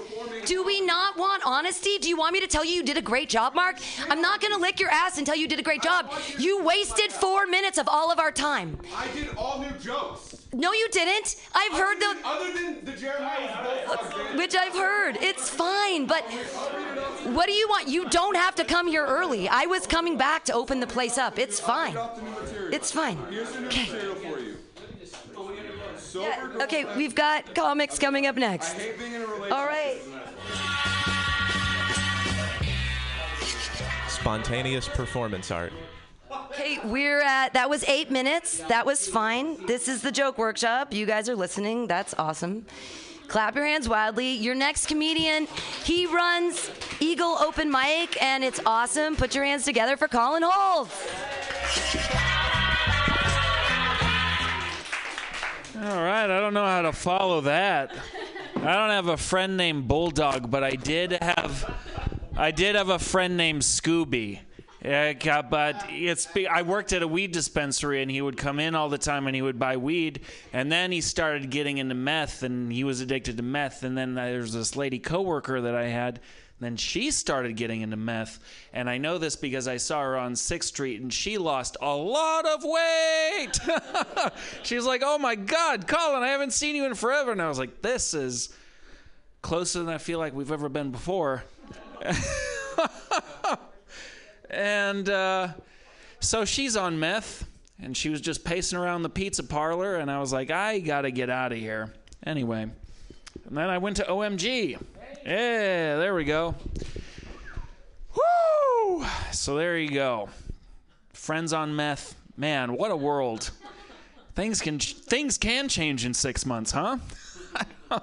Do we not want honesty? Do you want me to tell you you did a great job, Mark? I'm not going to lick your ass and tell you did a great job. You wasted four minutes of all of our time. I did all new jokes. No, you didn't. I've heard the. Other than the Jeremiah Which I've heard. It's fine, but what do you want? You don't have to come here early. I was coming back to open the place up. It's fine. It's fine. Okay. Okay, we've got comics coming up next. All right. Spontaneous performance art. Okay, we're at, that was eight minutes. That was fine. This is the joke workshop. You guys are listening. That's awesome. Clap your hands wildly. Your next comedian, he runs Eagle Open Mic, and it's awesome. Put your hands together for Colin Holt. All right, I don't know how to follow that. I don't have a friend named Bulldog, but I did have I did have a friend named Scooby. Yeah, but it's I worked at a weed dispensary and he would come in all the time and he would buy weed and then he started getting into meth and he was addicted to meth and then there's this lady coworker that I had then she started getting into meth and I know this because I saw her on 6th Street and she lost a lot of weight. she was like, "Oh my god, Colin, I haven't seen you in forever." And I was like, "This is closer than I feel like we've ever been before." and uh, so she's on meth, and she was just pacing around the pizza parlor, and I was like, I gotta get out of here. Anyway, and then I went to OMG. Yeah, there we go. Woo! So there you go. Friends on meth. Man, what a world. Things can things can change in six months, huh?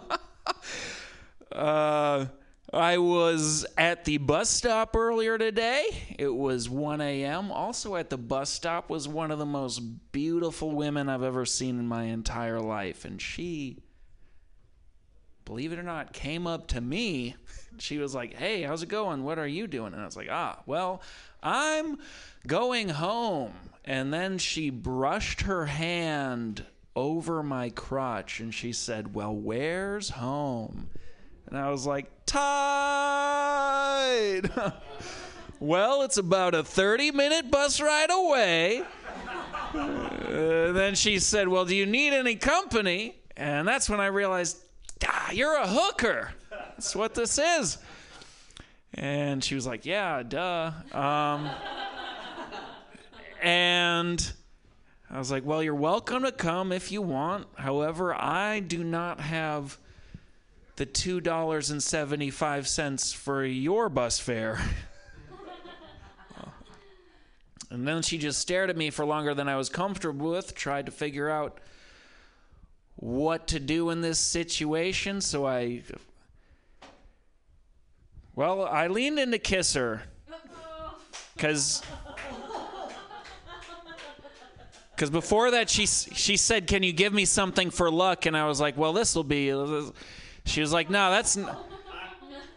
uh, I was at the bus stop earlier today. It was 1 a.m. Also at the bus stop was one of the most beautiful women I've ever seen in my entire life. And she, believe it or not, came up to me. She was like, Hey, how's it going? What are you doing? And I was like, Ah, well, I'm going home. And then she brushed her hand over my crotch and she said, Well, where's home? And I was like, Tied. well, it's about a 30 minute bus ride away. Uh, then she said, Well, do you need any company? And that's when I realized, ah, You're a hooker. That's what this is. And she was like, Yeah, duh. Um, and I was like, Well, you're welcome to come if you want. However, I do not have the $2.75 for your bus fare. and then she just stared at me for longer than I was comfortable with, tried to figure out what to do in this situation. So I. Well, I leaned in to kiss her. Because. Because before that, she she said, "Can you give me something for luck?" And I was like, "Well, this will be." She was like, "No, that's." N-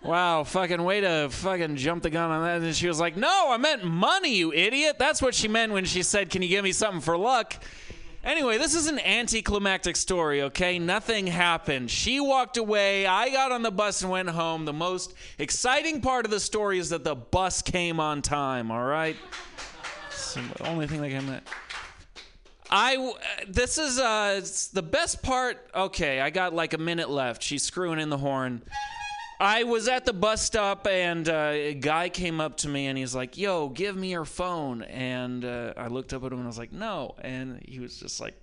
wow, fucking way to fucking jump the gun on that. And she was like, "No, I meant money, you idiot." That's what she meant when she said, "Can you give me something for luck?" Anyway, this is an anticlimactic story, okay? Nothing happened. She walked away. I got on the bus and went home. The most exciting part of the story is that the bus came on time, all right? The only thing that came. I. this is uh the best part. Okay, I got like a minute left. She's screwing in the horn. I was at the bus stop and uh, a guy came up to me and he's like, "Yo, give me your phone." And uh, I looked up at him and I was like, "No." And he was just like,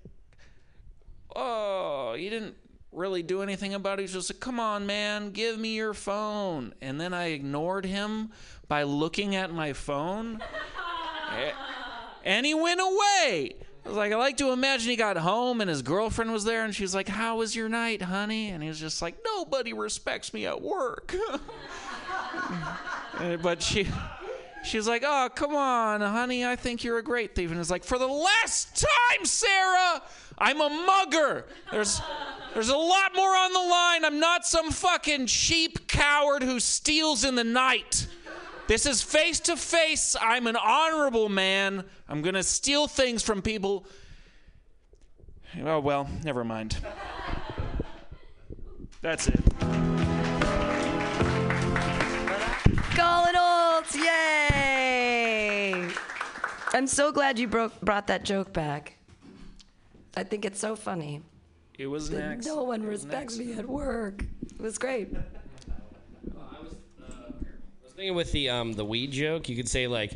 "Oh, you didn't really do anything about it." He was just like, "Come on, man, give me your phone." And then I ignored him by looking at my phone. And he went away. I was like, I like to imagine he got home and his girlfriend was there and she was like, How was your night, honey? And he was just like, Nobody respects me at work. But she she's like, Oh, come on, honey, I think you're a great thief. And it's like, For the last time, Sarah, I'm a mugger. There's there's a lot more on the line. I'm not some fucking cheap coward who steals in the night. This is face to face. I'm an honorable man. I'm going to steal things from people. Oh, well, never mind. That's it. Colin Olds, yay! I'm so glad you broke, brought that joke back. I think it's so funny. It was next. No one respects me at work. It was great. I was thinking with the um, the weed joke, you could say like,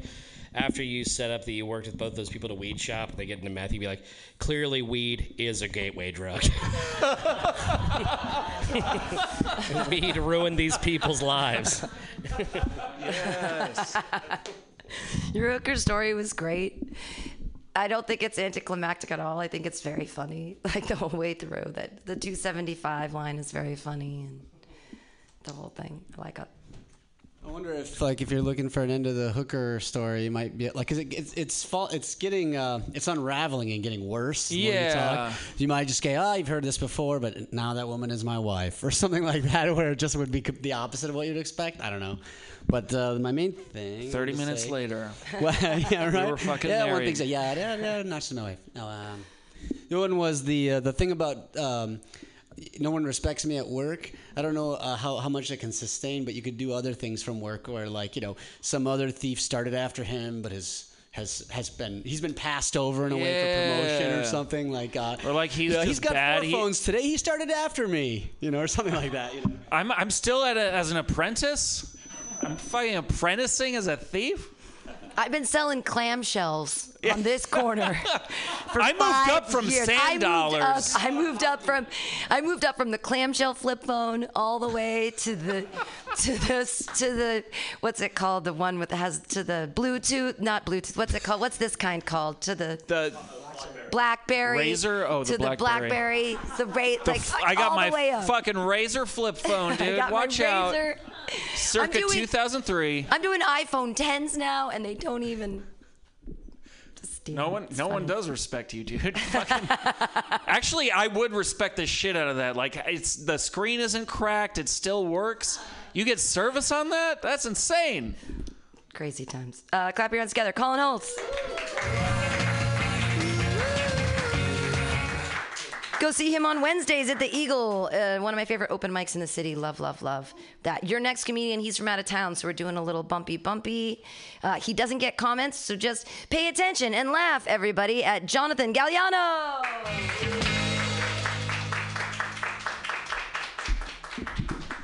after you set up that you worked with both those people at a weed shop, and they get into meth, you'd be like, clearly weed is a gateway drug. weed ruined these people's lives. Yes. Your hooker story was great. I don't think it's anticlimactic at all. I think it's very funny, like the whole way through. That the 275 line is very funny, and the whole thing. I like it. I wonder if, like, if you're looking for an end of the hooker story, you might be like, cause it, it's it's fall, it's getting, uh, it's unraveling and getting worse. more You, Yeah. talk. you might just go, oh, you've heard this before, but now that woman is my wife, or something like that, where it just would be the opposite of what you'd expect. I don't know. But uh, my main thing. 30 minutes say- later. Well, yeah, We right. were fucking yeah, one married. thing. So, yeah, yeah, yeah, nice to know. wife. No, um, the one was the uh, the thing about um, no one respects me at work. I don't know uh, how how much it can sustain, but you could do other things from work, or like you know, some other thief started after him, but his has has been he's been passed over in a way for promotion or something like uh, Or like he's yeah, just he's got bad. four He- phones today. He started after me, you know, or something like that. You know. I'm I'm still at a, as an apprentice. I'm fucking apprenticing as a thief. I've been selling clamshells on this corner. For I moved up from years. sand I moved dollars. Up, I moved up from, I moved up from the clamshell flip phone all the way to the, to this, to the, what's it called? The one with has to the Bluetooth, not Bluetooth. What's it called? What's this kind called? To the the BlackBerry. Razr? Oh, the to the BlackBerry. BlackBerry. The ra- The like f- I got my the way up. fucking Razr flip phone, dude. Watch out. Razr. Circa I'm doing- 2003. I'm doing iPhone 10s now, and they don't even. No one, no one does respect you, dude. Fucking- Actually, I would respect the shit out of that. Like, it's the screen isn't cracked; it still works. You get service on that? That's insane. Crazy times. Uh, clap your hands together. Colin Holtz. Go see him on Wednesdays at the Eagle, uh, one of my favorite open mics in the city. Love, love, love that. Your next comedian, he's from out of town, so we're doing a little bumpy, bumpy. Uh, he doesn't get comments, so just pay attention and laugh, everybody, at Jonathan Galliano.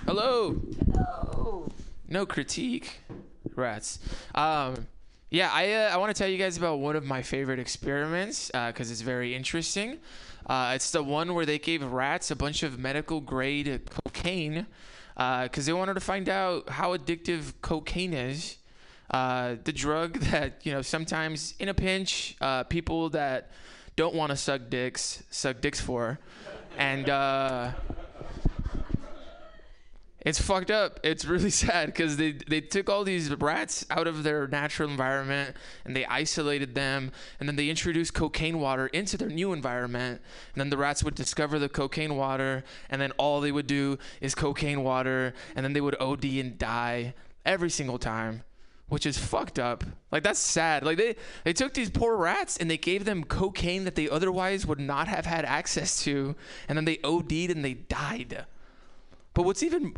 Hello. No critique. Rats. Um, yeah, I, uh, I want to tell you guys about one of my favorite experiments because it's very interesting. Uh, it's the one where they gave rats a bunch of medical grade cocaine because they wanted to find out how addictive cocaine is. Uh, the drug that you know sometimes in a pinch, uh, people that don't want to suck dicks suck dicks for, and. It's fucked up. It's really sad because they they took all these rats out of their natural environment and they isolated them, and then they introduced cocaine water into their new environment. And then the rats would discover the cocaine water, and then all they would do is cocaine water, and then they would OD and die every single time. Which is fucked up. Like that's sad. Like they they took these poor rats and they gave them cocaine that they otherwise would not have had access to, and then they OD'd and they died. But what's even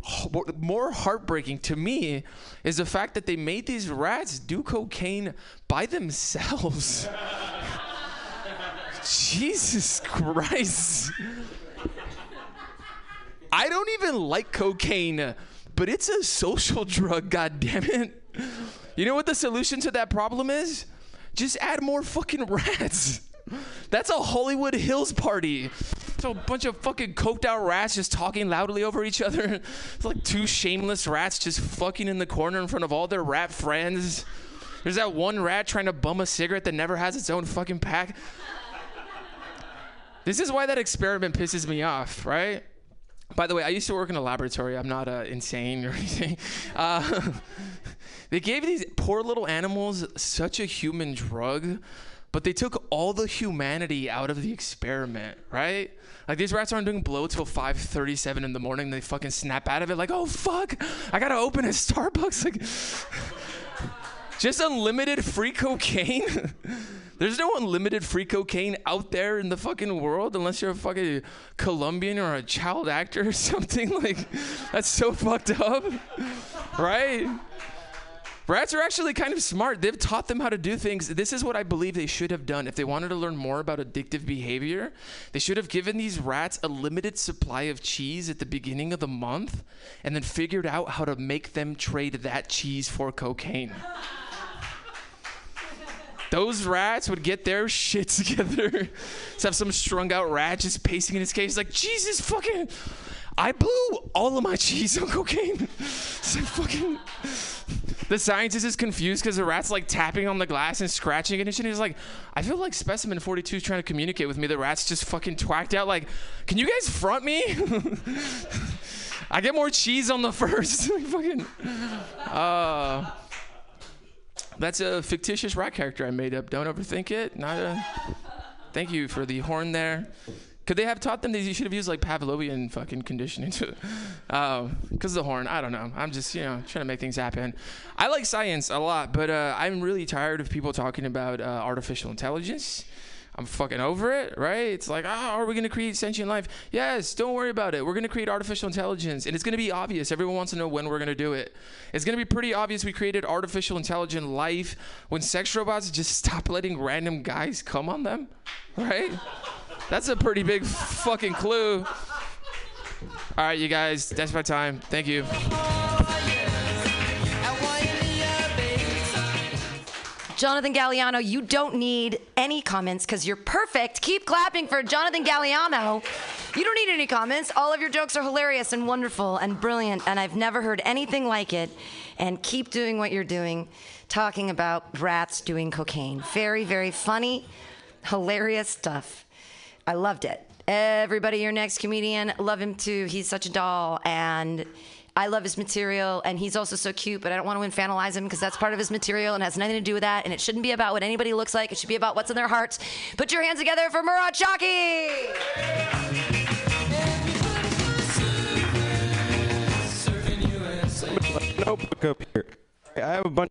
more heartbreaking to me is the fact that they made these rats do cocaine by themselves. Jesus Christ. I don't even like cocaine, but it's a social drug, God damn it. You know what the solution to that problem is? Just add more fucking rats. That's a Hollywood Hills party. So a bunch of fucking coked out rats just talking loudly over each other. It's like two shameless rats just fucking in the corner in front of all their rat friends. There's that one rat trying to bum a cigarette that never has its own fucking pack. This is why that experiment pisses me off, right? By the way, I used to work in a laboratory. I'm not uh, insane or anything. Uh, they gave these poor little animals such a human drug, but they took all the humanity out of the experiment, right? Like these rats aren't doing blow till 5:37 in the morning. They fucking snap out of it like, "Oh fuck, I gotta open a Starbucks." Like, just unlimited free cocaine. There's no unlimited free cocaine out there in the fucking world unless you're a fucking Colombian or a child actor or something. Like, that's so fucked up, right? Rats are actually kind of smart. They've taught them how to do things. This is what I believe they should have done. If they wanted to learn more about addictive behavior, they should have given these rats a limited supply of cheese at the beginning of the month and then figured out how to make them trade that cheese for cocaine. Those rats would get their shit together. Just have some strung out rat just pacing in his cage, like, Jesus fucking. I blew all of my cheese on cocaine. Like fucking. The scientist is confused because the rat's like tapping on the glass and scratching it and shit. He's like, I feel like specimen 42 is trying to communicate with me. The rat's just fucking twacked out, like, can you guys front me? I get more cheese on the first. Fucking. Uh, that's a fictitious rat character I made up. Don't overthink it. Not a. Thank you for the horn there. Could they have taught them that you should have used like Pavlovian fucking conditioning to, because the horn? I don't know. I'm just you know trying to make things happen. I like science a lot, but uh, I'm really tired of people talking about uh, artificial intelligence. I'm fucking over it, right? It's like, ah, are we gonna create sentient life? Yes, don't worry about it. We're gonna create artificial intelligence, and it's gonna be obvious. Everyone wants to know when we're gonna do it. It's gonna be pretty obvious we created artificial intelligent life when sex robots just stop letting random guys come on them, right? That's a pretty big fucking clue. All right, you guys, that's my time. Thank you. Jonathan Galliano, you don't need any comments because you're perfect. Keep clapping for Jonathan Galliano. You don't need any comments. All of your jokes are hilarious and wonderful and brilliant, and I've never heard anything like it. And keep doing what you're doing, talking about rats doing cocaine. Very, very funny, hilarious stuff. I loved it. Everybody, your next comedian, love him too. He's such a doll, and I love his material, and he's also so cute. But I don't want to infantilize him because that's part of his material and has nothing to do with that. And it shouldn't be about what anybody looks like. It should be about what's in their hearts. Put your hands together for Murad Shaki. notebook up here. I have a bunch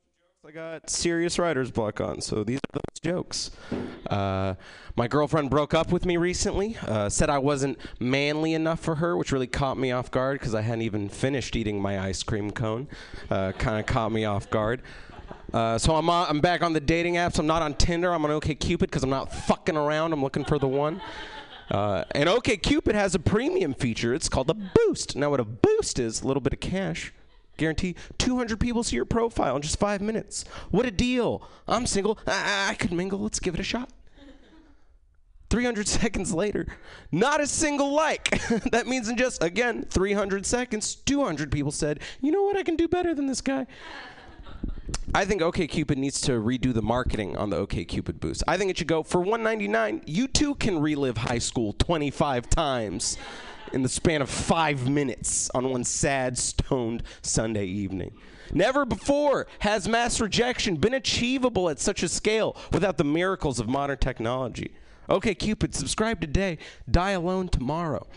I got serious writer's block on, so these are those jokes. Uh, my girlfriend broke up with me recently, uh, said I wasn't manly enough for her, which really caught me off guard because I hadn't even finished eating my ice cream cone. Uh, kind of caught me off guard. Uh, so I'm, on, I'm back on the dating apps. I'm not on Tinder. I'm on OkCupid because I'm not fucking around. I'm looking for the one. Uh, and OkCupid has a premium feature. It's called a boost. Now, what a boost is, a little bit of cash. Guarantee 200 people see your profile in just five minutes. What a deal. I'm single. I, I could mingle. Let's give it a shot. 300 seconds later, not a single like. that means in just, again, 300 seconds, 200 people said, you know what, I can do better than this guy. I think OkCupid needs to redo the marketing on the OkCupid boost. I think it should go for 199. You too can relive high school 25 times in the span of five minutes on one sad, stoned Sunday evening. Never before has mass rejection been achievable at such a scale without the miracles of modern technology. Okay, Cupid, subscribe today, die alone tomorrow.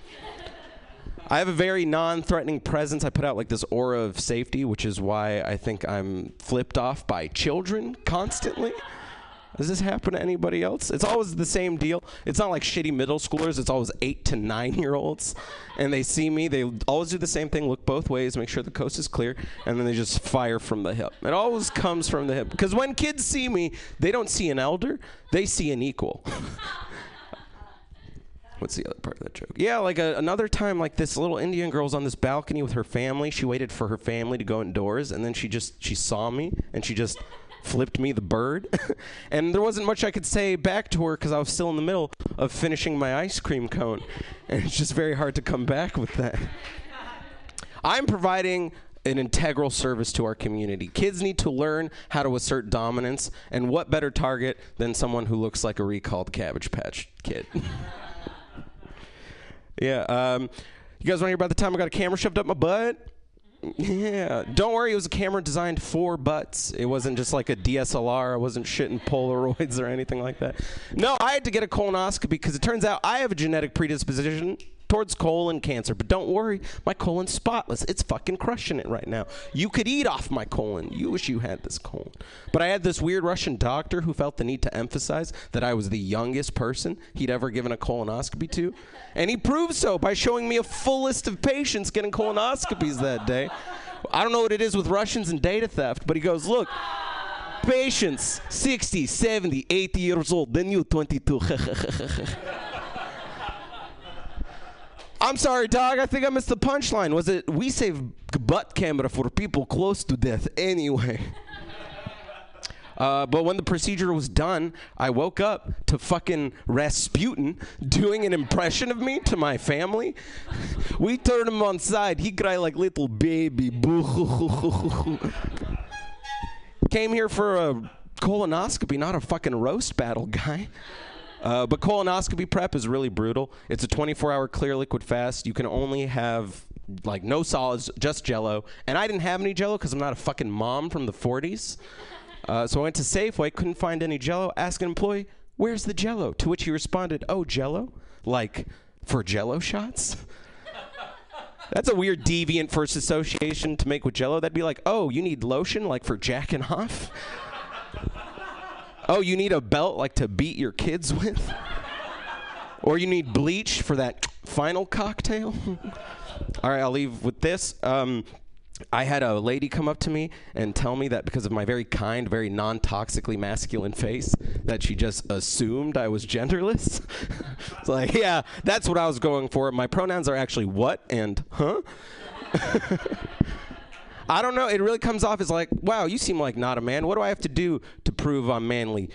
I have a very non-threatening presence. I put out like this aura of safety, which is why I think I'm flipped off by children constantly. Does this happen to anybody else? It's always the same deal. It's not like shitty middle schoolers. It's always eight to nine year olds, and they see me. They always do the same thing: look both ways, make sure the coast is clear, and then they just fire from the hip. It always comes from the hip because when kids see me, they don't see an elder; they see an equal. What's the other part of that joke? Yeah, like a, another time, like this little Indian girl's on this balcony with her family. She waited for her family to go indoors, and then she just she saw me, and she just flipped me the bird. and there wasn't much I could say back to her because I was still in the middle of finishing my ice cream cone, and it's just very hard to come back with that. I'm providing an integral service to our community. Kids need to learn how to assert dominance, and what better target than someone who looks like a recalled Cabbage Patch kid? Yeah. Um, you guys want to hear about the time I got a camera shoved up my butt? Yeah. Don't worry, it was a camera designed for butts. It wasn't just like a DSLR. I wasn't shitting Polaroids or anything like that. No, I had to get a colonoscopy because it turns out I have a genetic predisposition towards colon cancer. But don't worry, my colon's spotless. It's fucking crushing it right now. You could eat off my colon. You wish you had this colon. But I had this weird Russian doctor who felt the need to emphasize that I was the youngest person he'd ever given a colonoscopy to. And he proved so by showing me a full list of patients getting colonoscopies that day. I don't know what it is with Russians and data theft, but he goes, look, patients 60, 70, 80 years old, then you 22. I'm sorry, dog. I think I missed the punchline. Was it we save butt camera for people close to death anyway? Uh, but when the procedure was done, I woke up to fucking Rasputin doing an impression of me to my family. We turned him on side. He cried like little baby. Came here for a colonoscopy, not a fucking roast battle, guy. Uh, but colonoscopy prep is really brutal. It's a 24-hour clear liquid fast. You can only have like no solids, just Jello. And I didn't have any Jello because I'm not a fucking mom from the 40s. Uh, so I went to Safeway, couldn't find any Jello. Asked an employee, "Where's the Jello?" To which he responded, "Oh, Jello, like for Jello shots." That's a weird deviant first association to make with Jello. That'd be like, "Oh, you need lotion, like for jacking off." Oh, you need a belt like to beat your kids with? or you need bleach for that final cocktail? All right, I'll leave with this. Um, I had a lady come up to me and tell me that because of my very kind, very non toxically masculine face, that she just assumed I was genderless. it's like, yeah, that's what I was going for. My pronouns are actually what and huh? I don't know. It really comes off as like, wow, you seem like not a man. What do I have to do to prove I'm manly?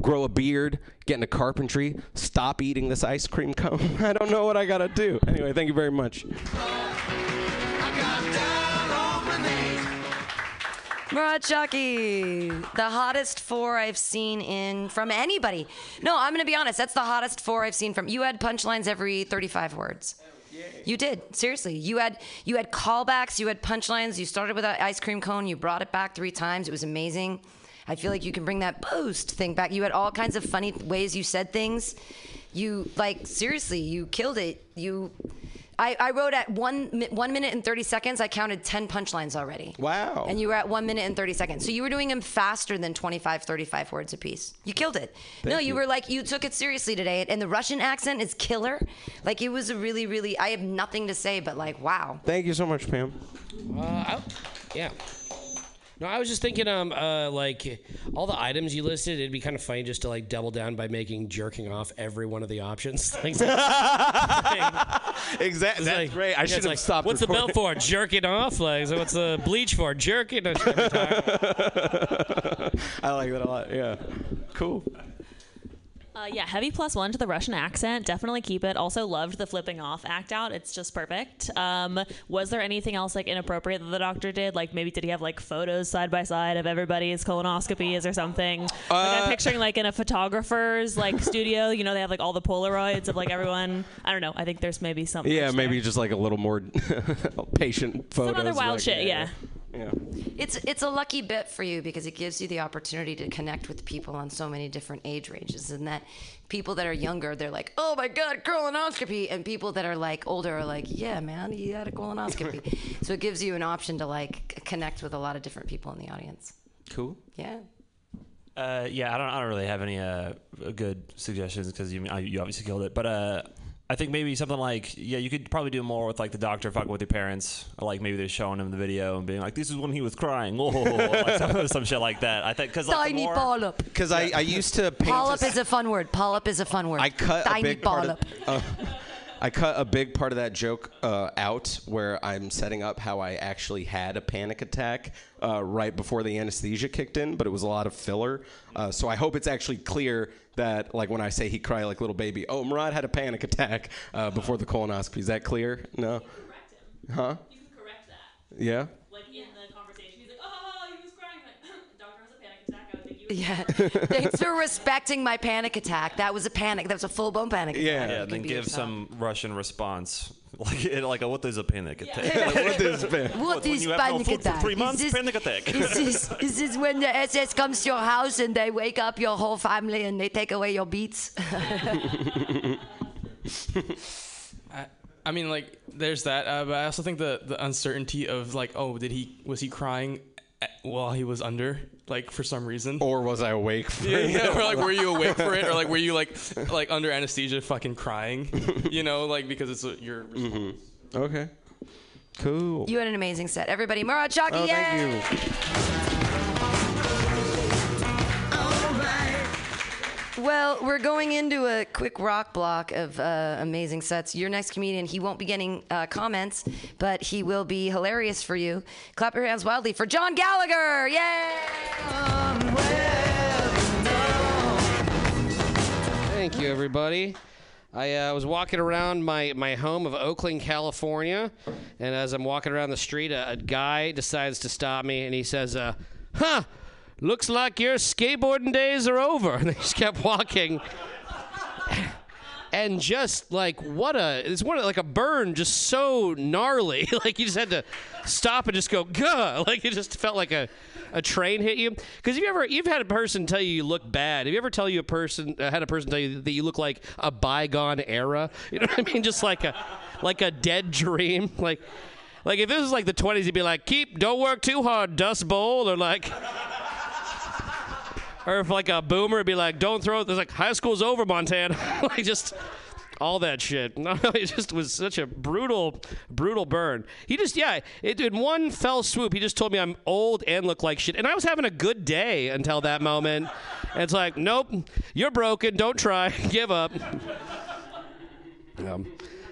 Grow a beard, get into carpentry, stop eating this ice cream cone. I don't know what I gotta do. Anyway, thank you very much. Murat the hottest four I've seen in from anybody. No, I'm gonna be honest. That's the hottest four I've seen from. You had punchlines every 35 words. You did seriously. You had you had callbacks. You had punchlines. You started with an ice cream cone. You brought it back three times. It was amazing. I feel like you can bring that boost thing back. You had all kinds of funny ways you said things. You like seriously. You killed it. You. I, I wrote at one one minute and thirty seconds. I counted ten punchlines already. Wow. And you were at one minute and 30 seconds. So you were doing them faster than 25, 35 words a piece. You killed it. no, you, you. were like, you took it seriously today. And the Russian accent is killer. Like, it was a really, really, I have nothing to say, but like, wow. Thank you so much, Pam. Uh, yeah. No, I was just thinking, um, uh, like all the items you listed, it'd be kind of funny just to like double down by making jerking off every one of the options. exactly. That's That's great. I should have stopped. What's the belt recording. for? Jerking off. Like, so what's the bleach for? Jerking. I like that a lot. Yeah. Cool. Uh, yeah, heavy plus one to the Russian accent. Definitely keep it. Also loved the flipping off act out. It's just perfect. Um, was there anything else like inappropriate that the doctor did? Like maybe did he have like photos side by side of everybody's colonoscopies or something? like I'm Uh, picturing like in a photographer's like studio. You know they have like all the Polaroids of like everyone. I don't know. I think there's maybe something. Yeah, maybe just like a little more patient photos. Some other wild like, shit. Yeah. Yeah. It's it's a lucky bit for you because it gives you the opportunity to connect with people on so many different age ranges, and that people that are younger, they're like, "Oh my god, colonoscopy," and people that are like older are like, "Yeah, man, you had a colonoscopy." so it gives you an option to like connect with a lot of different people in the audience. Cool. Yeah. Uh, yeah, I don't, I don't really have any uh, good suggestions because you, I- you obviously killed it. But uh, I think maybe something like, yeah, you could probably do more with like the doctor fucking with your parents, or like maybe they're showing him the video and being like, "This is when he was crying," oh, like some, some shit like that. I think because like, the Tiny more- polyp. Because I, I used to paint. Polyp a- is a fun word. Polyp is a fun word. I cut Tiny a big part of, uh, I cut a big part of that joke uh, out where I'm setting up how I actually had a panic attack uh, right before the anesthesia kicked in, but it was a lot of filler. Uh, so I hope it's actually clear that, like, when I say he cried like little baby, oh, Murad had a panic attack uh, before the colonoscopy. Is that clear? No. Correct him. Huh? You can correct that. Yeah. Like in the conversation, he's like, "Oh, he was crying." Like, doctor has a panic attack. I would think you. Yeah. Thanks for respecting my panic attack. That was a panic. That was a full blown panic attack. Yeah, You yeah can then give some Russian response, like like a, what is a panic attack? what is panic? What when is you have no panic food for attack? three Is months, this- panic attack. Is this, is this when the SS comes to your house and they wake up your whole family and they take away your beats? I, I mean, like, there's that, uh, but I also think the the uncertainty of like, oh, did he was he crying at, while he was under, like, for some reason, or was I awake? For yeah, yeah, or like, were you awake for it, or like, were you like, like under anesthesia, fucking crying, you know, like because it's a, your. Mm-hmm. Okay. Cool. You had an amazing set. Everybody, Murat Chaki, Oh, yay! Well, we're going into a quick rock block of uh, amazing sets. Your next comedian, he won't be getting uh, comments, but he will be hilarious for you. Clap your hands wildly for John Gallagher! Yay! Thank you, everybody. I uh, was walking around my, my home of Oakland, California, and as I'm walking around the street, a, a guy decides to stop me, and he says, uh, "Huh, looks like your skateboarding days are over." And they just kept walking, and just like what a it's one like a burn, just so gnarly. like you just had to stop and just go, "Gah!" Like it just felt like a a train hit you. Because you ever you've had a person tell you you look bad. Have you ever tell you a person uh, had a person tell you that you look like a bygone era? You know what I mean? Just like a like a dead dream. Like like if this was like the 20s, you'd be like, "Keep, don't work too hard, Dust Bowl," or like. Or if like a boomer would be like, "Don't throw." There's like high school's over, Montana. like just all that shit. No, it just was such a brutal, brutal burn. He just, yeah, it, in one fell swoop, he just told me I'm old and look like shit. And I was having a good day until that moment. And it's like, nope, you're broken. Don't try. Give up. Um,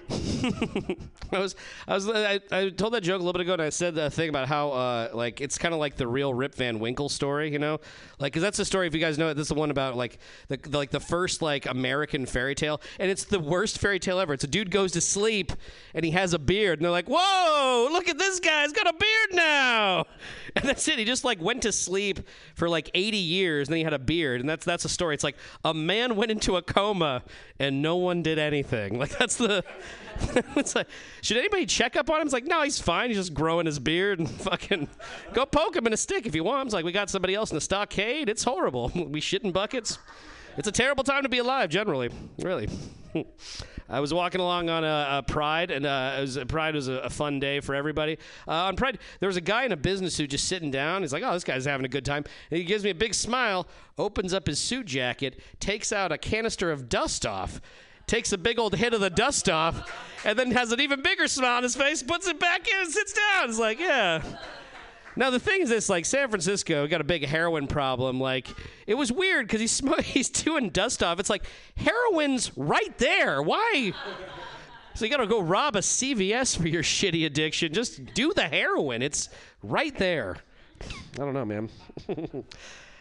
I was, I was, I, I told that joke a little bit ago, and I said the thing about how, uh, like, it's kind of like the real Rip Van Winkle story, you know, like, cause that's the story. If you guys know it, this is the one about like the, the like the first like American fairy tale, and it's the worst fairy tale ever. It's a dude goes to sleep and he has a beard, and they're like, "Whoa, look at this guy! He's got a beard now." And that's it. He just like went to sleep for like 80 years, and then he had a beard, and that's that's a story. It's like a man went into a coma and no one did anything. Like that's the. it's like, should anybody check up on him? It's like, no, he's fine. He's just growing his beard and fucking go poke him in a stick if you want. It's like we got somebody else in the stockade. It's horrible. we shit in buckets. It's a terrible time to be alive, generally. Really. I was walking along on a, Pride, and uh, was, Pride was a, a fun day for everybody. Uh, on Pride, there was a guy in a business suit just sitting down. He's like, "Oh, this guy's having a good time." And he gives me a big smile, opens up his suit jacket, takes out a canister of dust off, takes a big old hit of the dust off, and then has an even bigger smile on his face, puts it back in, and sits down. It's like, yeah. Now the thing is this, like San Francisco got a big heroin problem. Like it was weird because he's sm- he's doing dust off. It's like heroin's right there. Why? So you got to go rob a CVS for your shitty addiction. Just do the heroin. It's right there. I don't know, man.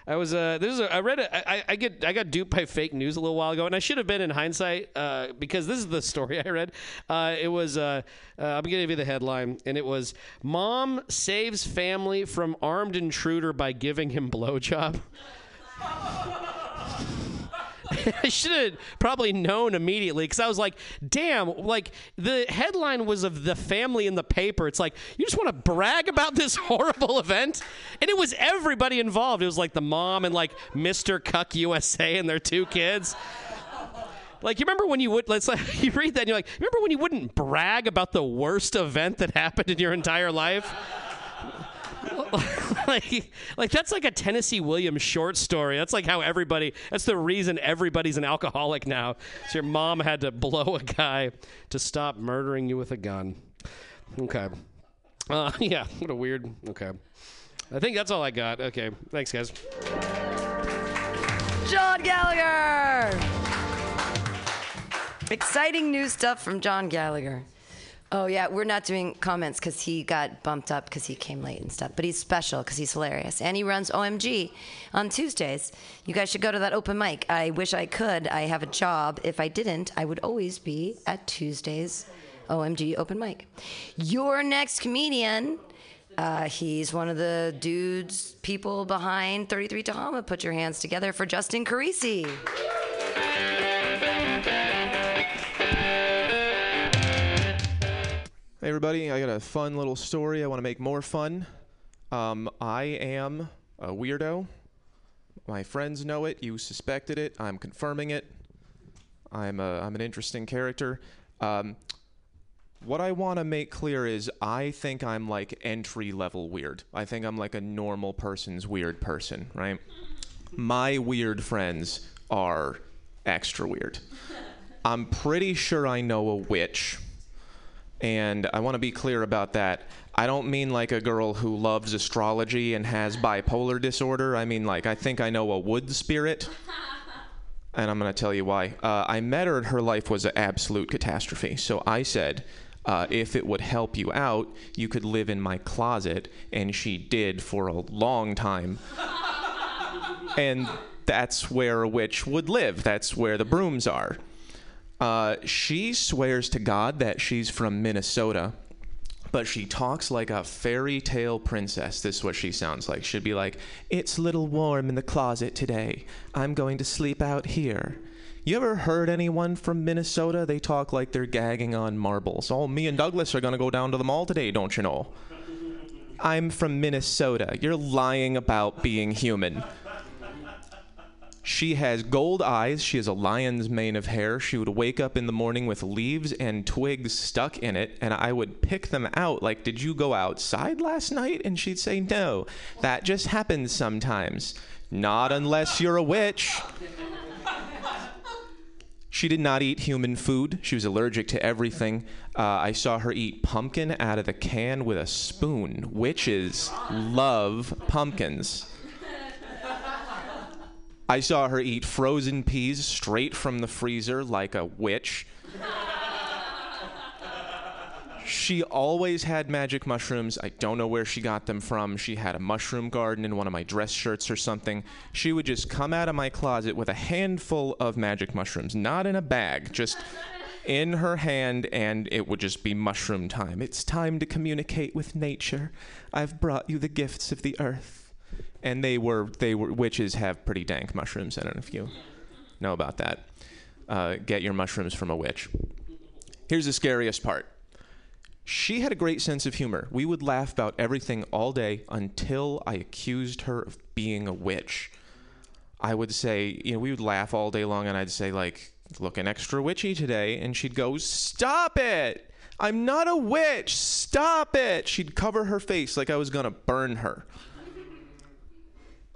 I was uh, this is a, I read it. I, I get I got duped by fake news a little while ago, and I should have been in hindsight uh, because this is the story I read. Uh, it was uh, uh, I'm gonna give you the headline, and it was Mom saves family from armed intruder by giving him blowjob. I should have probably known immediately because I was like, damn, like the headline was of the family in the paper. It's like, you just want to brag about this horrible event? And it was everybody involved. It was like the mom and like Mr. Cuck USA and their two kids. Like you remember when you would let's like you read that and you're like, remember when you wouldn't brag about the worst event that happened in your entire life? like, like that's like a Tennessee Williams short story. That's like how everybody. That's the reason everybody's an alcoholic now. So your mom had to blow a guy to stop murdering you with a gun. Okay. Uh, yeah. What a weird. Okay. I think that's all I got. Okay. Thanks, guys. John Gallagher! Exciting new stuff from John Gallagher. Oh, yeah, we're not doing comments because he got bumped up because he came late and stuff. But he's special because he's hilarious. And he runs OMG on Tuesdays. You guys should go to that open mic. I wish I could. I have a job. If I didn't, I would always be at Tuesdays OMG open mic. Your next comedian. Uh, he's one of the dudes, people behind 33 Tehama. Put your hands together for Justin Carisi. Hey everybody, I got a fun little story I want to make more fun. Um, I am a weirdo. My friends know it. You suspected it. I'm confirming it. I'm a, I'm an interesting character. Um, What I want to make clear is I think I'm like entry level weird. I think I'm like a normal person's weird person, right? My weird friends are extra weird. I'm pretty sure I know a witch. And I want to be clear about that. I don't mean like a girl who loves astrology and has bipolar disorder. I mean, like, I think I know a wood spirit. And I'm going to tell you why. Uh, I met her, and her life was an absolute catastrophe. So I said, uh, if it would help you out, you could live in my closet. And she did for a long time. and that's where a witch would live, that's where the brooms are. Uh, she swears to God that she's from Minnesota, but she talks like a fairy tale princess. This is what she sounds like. She'd be like, It's a little warm in the closet today. I'm going to sleep out here. You ever heard anyone from Minnesota? They talk like they're gagging on marbles. Oh, me and Douglas are going to go down to the mall today, don't you know? I'm from Minnesota. You're lying about being human. She has gold eyes. She has a lion's mane of hair. She would wake up in the morning with leaves and twigs stuck in it, and I would pick them out. Like, did you go outside last night? And she'd say, no. That just happens sometimes. Not unless you're a witch. She did not eat human food. She was allergic to everything. Uh, I saw her eat pumpkin out of the can with a spoon. Witches love pumpkins. I saw her eat frozen peas straight from the freezer like a witch. She always had magic mushrooms. I don't know where she got them from. She had a mushroom garden in one of my dress shirts or something. She would just come out of my closet with a handful of magic mushrooms, not in a bag, just in her hand, and it would just be mushroom time. It's time to communicate with nature. I've brought you the gifts of the earth. And they were, they were, witches have pretty dank mushrooms. I don't know if you know about that. Uh, get your mushrooms from a witch. Here's the scariest part. She had a great sense of humor. We would laugh about everything all day until I accused her of being a witch. I would say, you know, we would laugh all day long, and I'd say, like, looking extra witchy today. And she'd go, Stop it! I'm not a witch! Stop it! She'd cover her face like I was gonna burn her.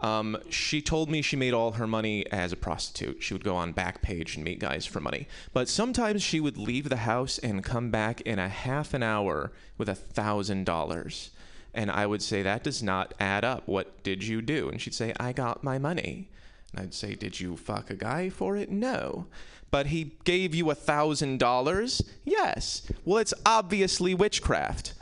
Um, she told me she made all her money as a prostitute. She would go on Backpage and meet guys for money. But sometimes she would leave the house and come back in a half an hour with a thousand dollars. And I would say, That does not add up. What did you do? And she'd say, I got my money. And I'd say, Did you fuck a guy for it? No. But he gave you a thousand dollars? Yes. Well, it's obviously witchcraft.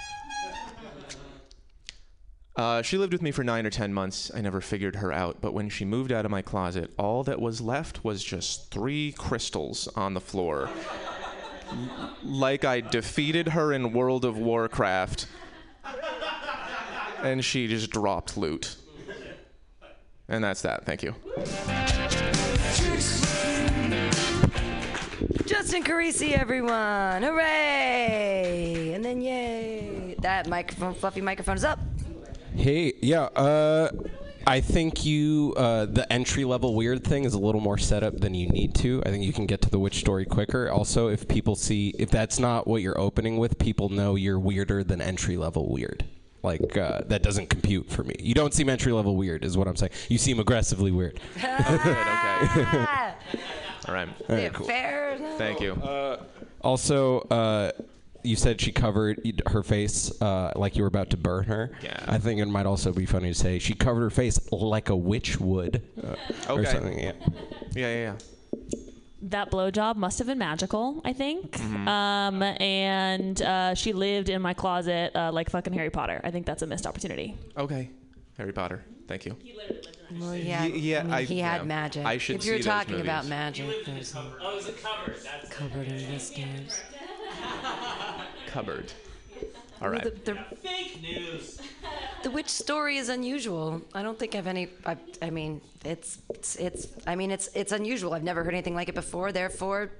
Uh, she lived with me for nine or ten months. I never figured her out, but when she moved out of my closet, all that was left was just three crystals on the floor. Like I defeated her in World of Warcraft, and she just dropped loot. And that's that. Thank you. Justin Carisi, everyone. Hooray! And then yay. That microphone, fluffy microphone is up. Hey, yeah, uh, I think you, uh, the entry level weird thing is a little more setup than you need to. I think you can get to the witch story quicker. Also, if people see, if that's not what you're opening with, people know you're weirder than entry level weird. Like, uh, that doesn't compute for me. You don't seem entry level weird, is what I'm saying. You seem aggressively weird. Okay. All right. All right, cool. Fair. Thank you. Also, uh, you said she covered her face uh, like you were about to burn her. Yeah. I think it might also be funny to say she covered her face like a witch would. Uh, Or Okay. something, yeah. Yeah, yeah, yeah. that blowjob must have been magical, I think. Mm-hmm. Um, and uh, she lived in my closet uh, like fucking Harry Potter. I think that's a missed opportunity. Okay. Harry Potter. Thank you. Well, yeah. Y- yeah, I mean, I- he had yeah. magic. I should if you're see those talking about movies. magic, there's a Oh, it was a cover. That's covered in whiskers. Cupboard. All right. Well, right. The, the, fake news. the witch story is unusual. I don't think I've any. I, I mean, it's, it's it's. I mean, it's it's unusual. I've never heard anything like it before. Therefore,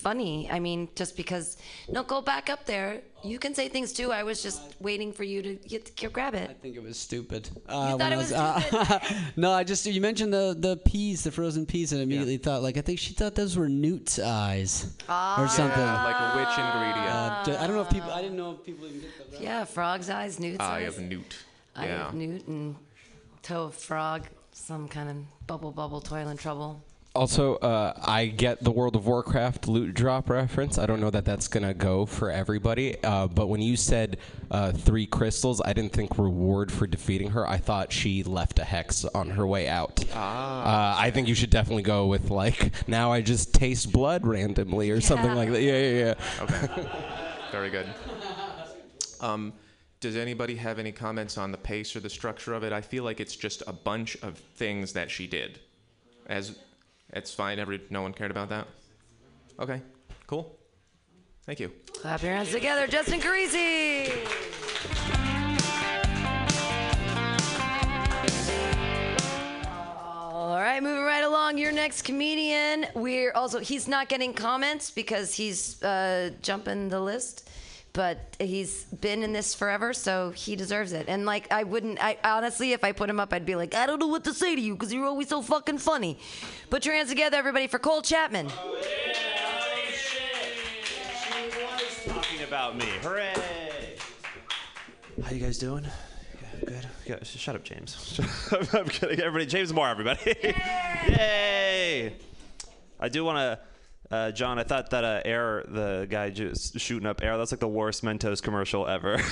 funny. I mean, just because. No, go back up there. You can say things too. I was just waiting for you to get to grab it. I think it was stupid. Uh, thought it I was uh, no, I just you mentioned the the peas, the frozen peas, and I immediately thought like I think she thought those were newt's eyes or something. Yeah, like a witch ingredient. Uh, d- I don't know if people. I didn't know if people even get that. Yeah, frog's eyes, newt's Eye eyes. of newt. Eye Yeah. of newt and toe of frog. Some kind of bubble bubble toil and trouble. Also, uh, I get the World of Warcraft loot drop reference. I don't know that that's gonna go for everybody. Uh, but when you said uh, three crystals, I didn't think reward for defeating her. I thought she left a hex on her way out. Ah. Uh, I think you should definitely go with like now I just taste blood randomly or something like that. Yeah, yeah, yeah. Okay. Very good. Um, does anybody have any comments on the pace or the structure of it? I feel like it's just a bunch of things that she did. As it's fine. Every no one cared about that. Okay. Cool. Thank you. Clap your hands together, Justin Carisi. All right, moving right along. Your next comedian. We're also he's not getting comments because he's uh, jumping the list, but he's been in this forever, so he deserves it. And like, I wouldn't. I honestly, if I put him up, I'd be like, I don't know what to say to you because you're always so fucking funny. Put your hands together, everybody, for Cole Chapman. Talking about me. Hooray! How you guys doing? Yeah, good. Yeah, shut up, James. I'm kidding. Everybody, James Moore, everybody. Yay! I do want to. Uh, John, I thought that uh, Air, the guy just shooting up Air, that's like the worst Mentos commercial ever.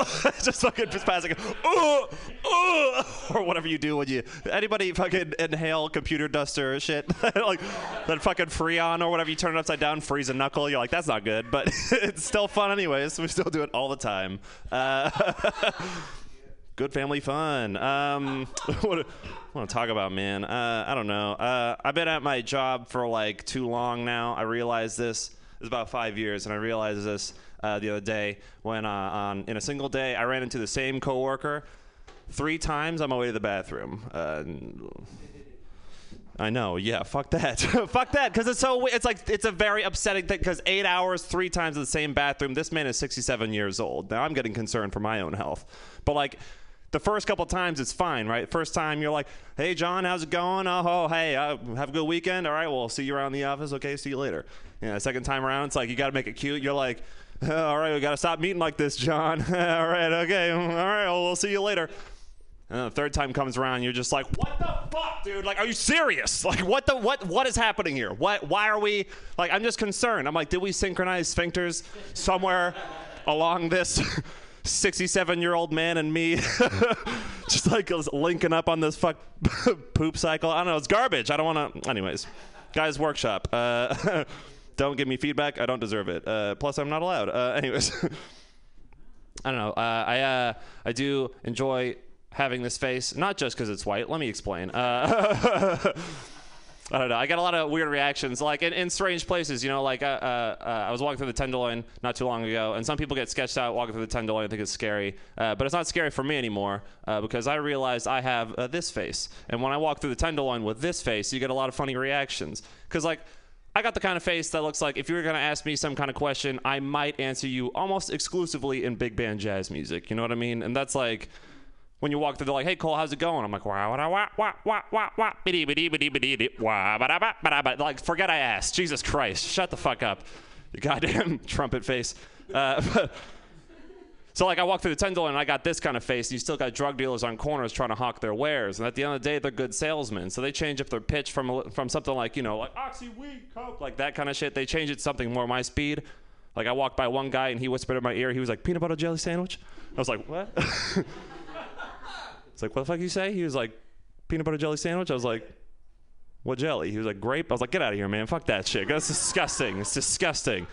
just fucking just passing, "Oh, oh," or whatever you do when you. Anybody fucking inhale computer duster shit? like that fucking Freon or whatever, you turn it upside down, freeze a knuckle. You're like, that's not good, but it's still fun anyways. We still do it all the time. Uh, good family fun. Um, what want to talk about, man? Uh, I don't know. Uh, I've been at my job for like too long now. I realized this. It's about five years, and I realized this uh, the other day when uh, on in a single day I ran into the same coworker three times on my way to the bathroom. Uh, I know, yeah. Fuck that, fuck that, because it's so. It's like it's a very upsetting thing. Because eight hours, three times in the same bathroom. This man is 67 years old. Now I'm getting concerned for my own health. But like, the first couple times it's fine, right? First time you're like, "Hey, John, how's it going? Oh, oh hey, uh, have a good weekend. All right, well, see you around the office. Okay, see you later." Yeah. Second time around, it's like you got to make it cute. You're like, "All right, we got to stop meeting like this, John. all right, okay, all right, well, we'll see you later." And the third time comes around, you're just like, "What the fuck, dude? Like, are you serious? Like, what the what what is happening here? What why are we like? I'm just concerned. I'm like, did we synchronize sphincters somewhere along this 67 year old man and me, just like linking up on this fuck poop cycle? I don't know. It's garbage. I don't want to. Anyways, guys, workshop. Uh, don't give me feedback. I don't deserve it. Uh, plus, I'm not allowed. Uh, anyways. I don't know. Uh, I uh, I do enjoy having this face, not just because it's white. Let me explain. I don't know. I got a lot of weird reactions, like in, in strange places. You know, like uh, uh, uh, I was walking through the Tenderloin not too long ago, and some people get sketched out walking through the Tenderloin. I think it's scary, uh, but it's not scary for me anymore uh, because I realized I have uh, this face, and when I walk through the Tenderloin with this face, you get a lot of funny reactions. Because like. I got the kind of face that looks like if you were going to ask me some kind of question, I might answer you almost exclusively in big band jazz music. You know what I mean? And that's like when you walk through, they're like, "Hey Cole, how's it going?" I'm like, "Wah wah wah wah wah wah wah biddy biddy biddy biddy biddy wah ba da ba ba ba." Like, forget I asked. Jesus Christ, shut the fuck up, you goddamn trumpet face. Uh, so like, I walk through the Tenderloin and I got this kind of face, you still got drug dealers on corners trying to hawk their wares. And at the end of the day, they're good salesmen. So they change up their pitch from from something like you know like oxy weed coke like that kind of shit. They change it to something more my speed. Like I walked by one guy and he whispered in my ear. He was like peanut butter jelly sandwich. I was like what? It's like, what the fuck you say? He was like, peanut butter jelly sandwich. I was like, what jelly? He was like, grape. I was like, get out of here, man. Fuck that shit. That's disgusting. It's disgusting.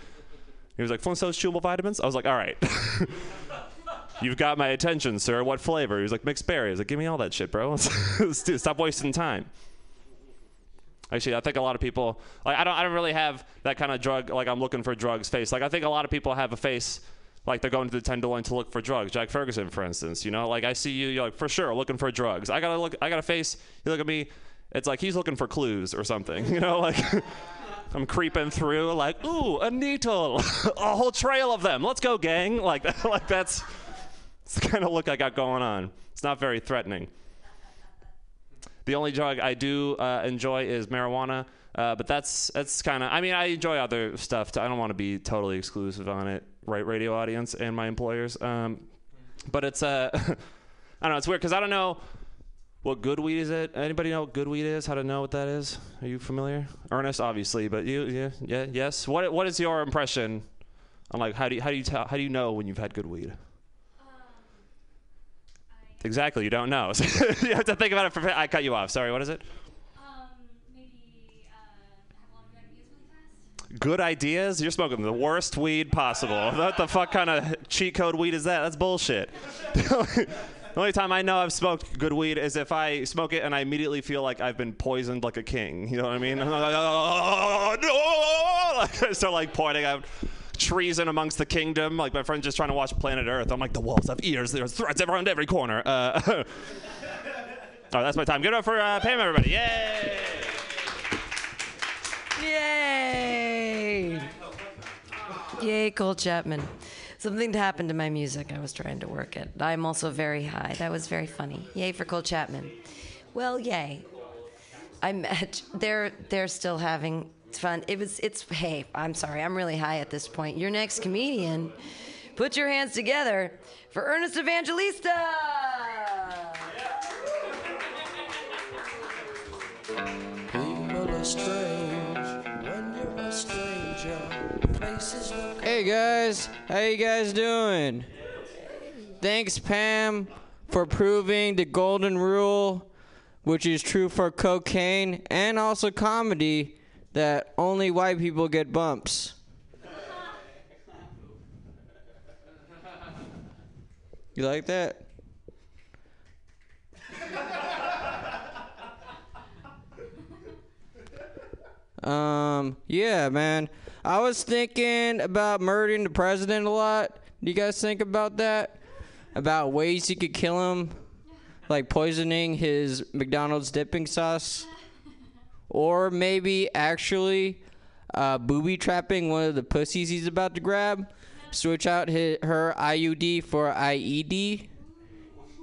He was like, Flintstones chewable vitamins. I was like, all right. You've got my attention, sir. What flavor? He was like, mixed berry. I was like, give me all that shit, bro. Stop wasting time. Actually, I think a lot of people like I don't I don't really have that kind of drug like I'm looking for drugs face. Like I think a lot of people have a face like they're going to the Tenderloin to look for drugs. Jack Ferguson, for instance, you know, like I see you, you're like for sure looking for drugs. I gotta look, I got a face. You look at me, it's like he's looking for clues or something. You know, like I'm creeping through, like, ooh, a needle, a whole trail of them. Let's go, gang. Like, like that's, that's the kind of look I got going on. It's not very threatening. The only drug I do uh, enjoy is marijuana, uh, but that's that's kind of. I mean, I enjoy other stuff. Too. I don't want to be totally exclusive on it, right? Radio audience and my employers. Um, but it's uh, I don't know. It's weird because I don't know what good weed is. It anybody know what good weed is? How to know what that is? Are you familiar? Ernest, obviously, but you, yeah, yeah, yes. What what is your impression on like how do you, how do you tell how do you know when you've had good weed? Exactly, you don't know. you have to think about it. For, I cut you off. Sorry. What is it? Good ideas? You're smoking the worst weed possible. What the fuck kind of cheat code weed is that? That's bullshit. the only time I know I've smoked good weed is if I smoke it and I immediately feel like I've been poisoned like a king. You know what I mean? I start like pointing out treason amongst the kingdom. Like my friend's just trying to watch Planet Earth. I'm like, the walls have ears. There's threats around every corner. Uh, oh, that's my time. Give it up for uh, Pam, everybody. Yay! Yay! Yay, Cole Chapman. Something happened to my music. I was trying to work it. I'm also very high. That was very funny. Yay for Cole Chapman. Well, yay. I met. They're they're still having fun. It was. It's. Hey, I'm sorry. I'm really high at this point. Your next comedian. Put your hands together for Ernest Evangelista. People are strange Hey guys, how you guys doing? Thanks Pam for proving the golden rule, which is true for cocaine and also comedy, that only white people get bumps. You like that? Um, yeah, man. I was thinking about murdering the president a lot. Do you guys think about that? About ways you could kill him? Like poisoning his McDonald's dipping sauce? Or maybe actually uh, booby trapping one of the pussies he's about to grab? Switch out his, her IUD for IED?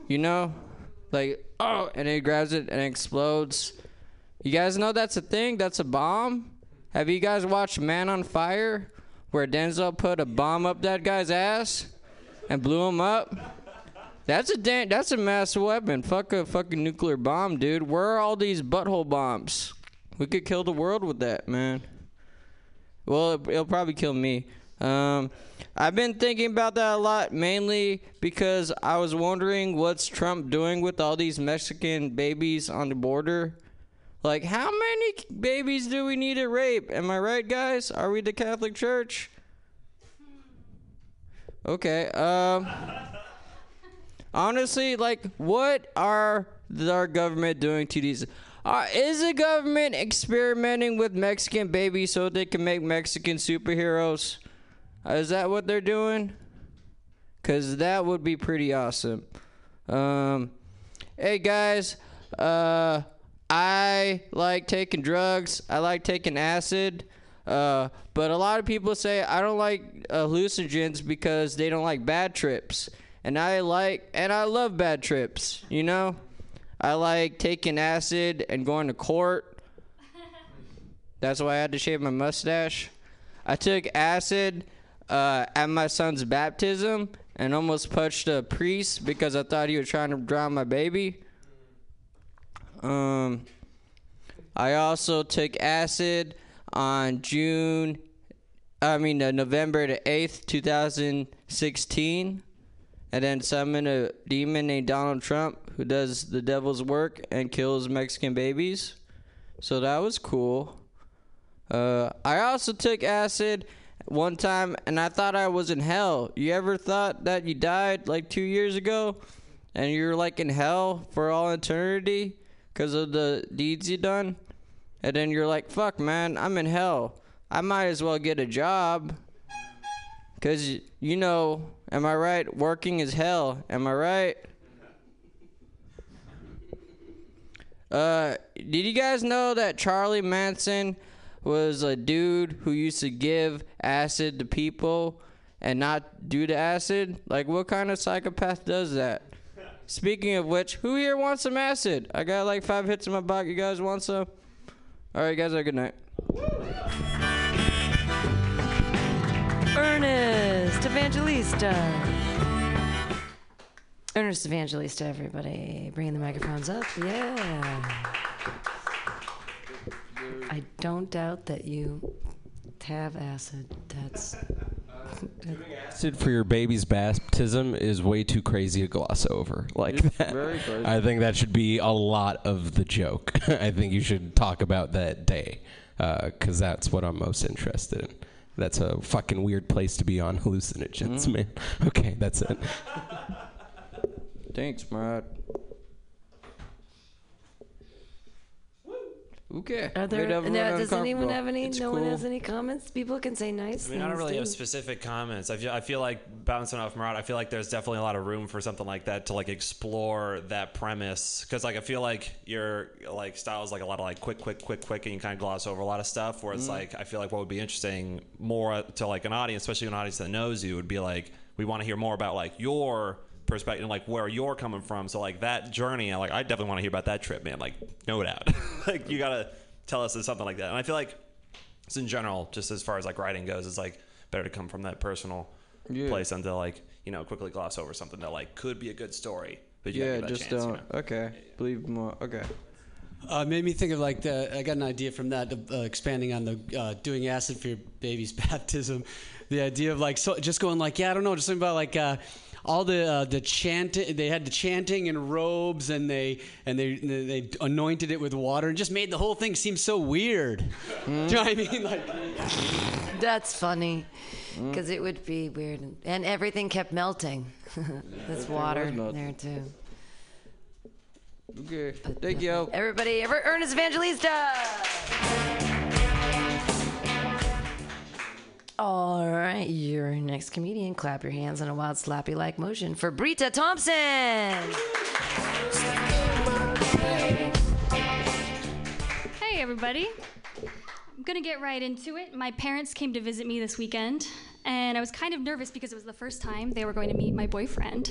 You know? Like, oh, and he grabs it and it explodes. You guys know that's a thing? That's a bomb? Have you guys watched Man on Fire? Where Denzel put a bomb up that guy's ass and blew him up? That's a da- that's a mass weapon. Fuck a fucking nuclear bomb, dude. Where are all these butthole bombs? We could kill the world with that, man. Well, it, it'll probably kill me. Um, I've been thinking about that a lot, mainly because I was wondering what's Trump doing with all these Mexican babies on the border. Like, how many babies do we need to rape? Am I right, guys? Are we the Catholic Church? Okay. Um. honestly, like, what are our government doing to these? Uh, is the government experimenting with Mexican babies so they can make Mexican superheroes? Uh, is that what they're doing? Cause that would be pretty awesome. Um, hey guys, uh, I like taking drugs. I like taking acid. Uh, but a lot of people say I don't like hallucinogens because they don't like bad trips. And I like, and I love bad trips, you know? I like taking acid and going to court. That's why I had to shave my mustache. I took acid uh, at my son's baptism and almost punched a priest because I thought he was trying to drown my baby. Um, I also took acid on June, I mean uh, November the eighth, two thousand sixteen, and then summoned a demon named Donald Trump who does the devil's work and kills Mexican babies. So that was cool. Uh, I also took acid one time and I thought I was in hell. You ever thought that you died like two years ago and you're like in hell for all eternity because of the deeds you done? And then you're like, fuck, man, I'm in hell. I might as well get a job. Because, you know, am I right? Working is hell. Am I right? Uh, did you guys know that Charlie Manson was a dude who used to give acid to people and not do the acid? Like, what kind of psychopath does that? Speaking of which, who here wants some acid? I got like five hits in my back. You guys want some? All right, guys, have a good night. Ernest Evangelista. Ernest Evangelista, everybody. Bringing the microphones up. Yeah. I don't doubt that you have acid. That's. Acid for your baby's baptism is way too crazy to gloss over like It's that. very crazy. I think that should be a lot of the joke. I think you should talk about that day because that's what I'm most interested in. That's a fucking weird place to be on hallucinogens, Mm. man. Okay, that's it. Thanks, Matt. Okay. Are there, Made now, does anyone have any? It's no one has any comments. People can say nice I mean, I don't things, really have specific comments. I feel, I feel like bouncing off Murat, I feel like there's definitely a lot of room for something like that to like explore that premise. Because like I feel like your like style is like a lot of like quick, quick, quick, quick, and you kind of gloss over a lot of stuff. Where it's Mm. like I feel like what would be interesting more to like an audience, especially an audience that knows you, would be like we want to hear more about like your perspective, like where you're coming from. So like that journey, I like I definitely want to hear about that trip, man. Like no doubt, like you gotta tell us something like that. And I feel like just in general, just as far as like writing goes, it's like better to come from that personal Yeah. place than to like you know quickly gloss over something that like could be a good story. But you Yeah, give just chance, don't. know? Okay, believe more. Okay. Uh, made me think of like the. I got an idea from that, uh, expanding on the uh, doing acid for your baby's baptism. The idea of like so just going like yeah I don't know just something about like uh, all the uh, the chanting they had the chanting and robes and they and they they anointed it with water and just made the whole thing seem so weird. Do you know what I mean? Like That's funny. Because it would be weird. And, and everything kept melting. There's Everything water was in melting. there, too. Okay. Thank you. Everybody, ever Ernest Evangelista! All right, your next comedian. Clap your hands in a wild slappy like motion for Brita Thompson. Hey, everybody. I'm to get right into it. My parents came to visit me this weekend, and I was kind of nervous because it was the first time they were going to meet my boyfriend.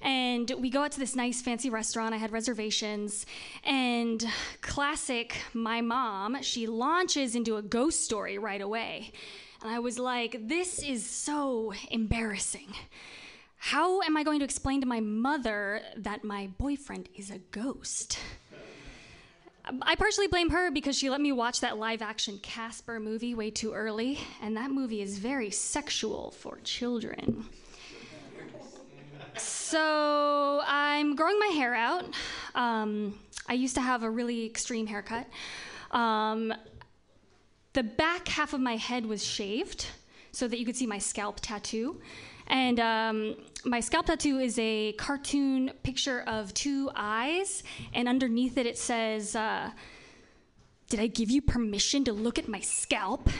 And we go out to this nice, fancy restaurant. I had reservations, and classic, my mom, she launches into a ghost story right away. And I was like, this is so embarrassing. How am I going to explain to my mother that my boyfriend is a ghost? I partially blame her because she let me watch that live action Casper movie way too early, and that movie is very sexual for children. So I'm growing my hair out. Um, I used to have a really extreme haircut. Um, the back half of my head was shaved so that you could see my scalp tattoo. And um, my scalp tattoo is a cartoon picture of two eyes, and underneath it, it says, uh, Did I give you permission to look at my scalp?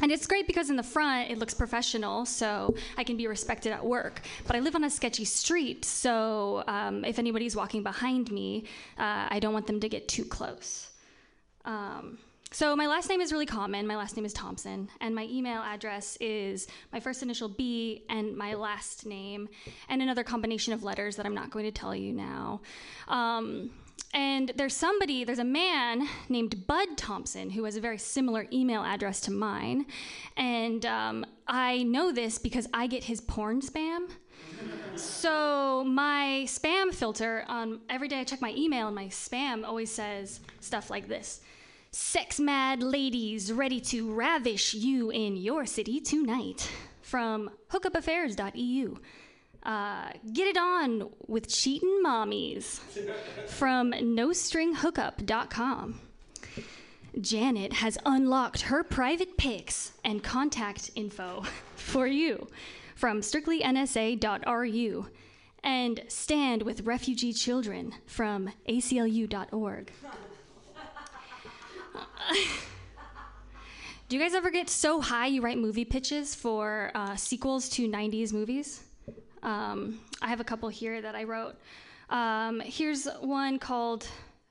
And it's great because in the front it looks professional, so I can be respected at work. But I live on a sketchy street, so um, if anybody's walking behind me, uh, I don't want them to get too close. Um, so my last name is really common. My last name is Thompson, and my email address is my first initial B and my last name, and another combination of letters that I'm not going to tell you now. Um, and there's somebody, there's a man named Bud Thompson who has a very similar email address to mine, and um, I know this because I get his porn spam. So my spam filter on every day I check my email and my spam always says stuff like this. Sex mad ladies ready to ravish you in your city tonight from hookupaffairs.eu. Uh, get it on with cheating mommies from nostringhookup.com. Janet has unlocked her private pics and contact info for you from strictlynsa.ru and stand with refugee children from aclu.org. Do you guys ever get so high you write movie pitches for uh, sequels to 90s movies? Um, I have a couple here that I wrote. Um, here's one called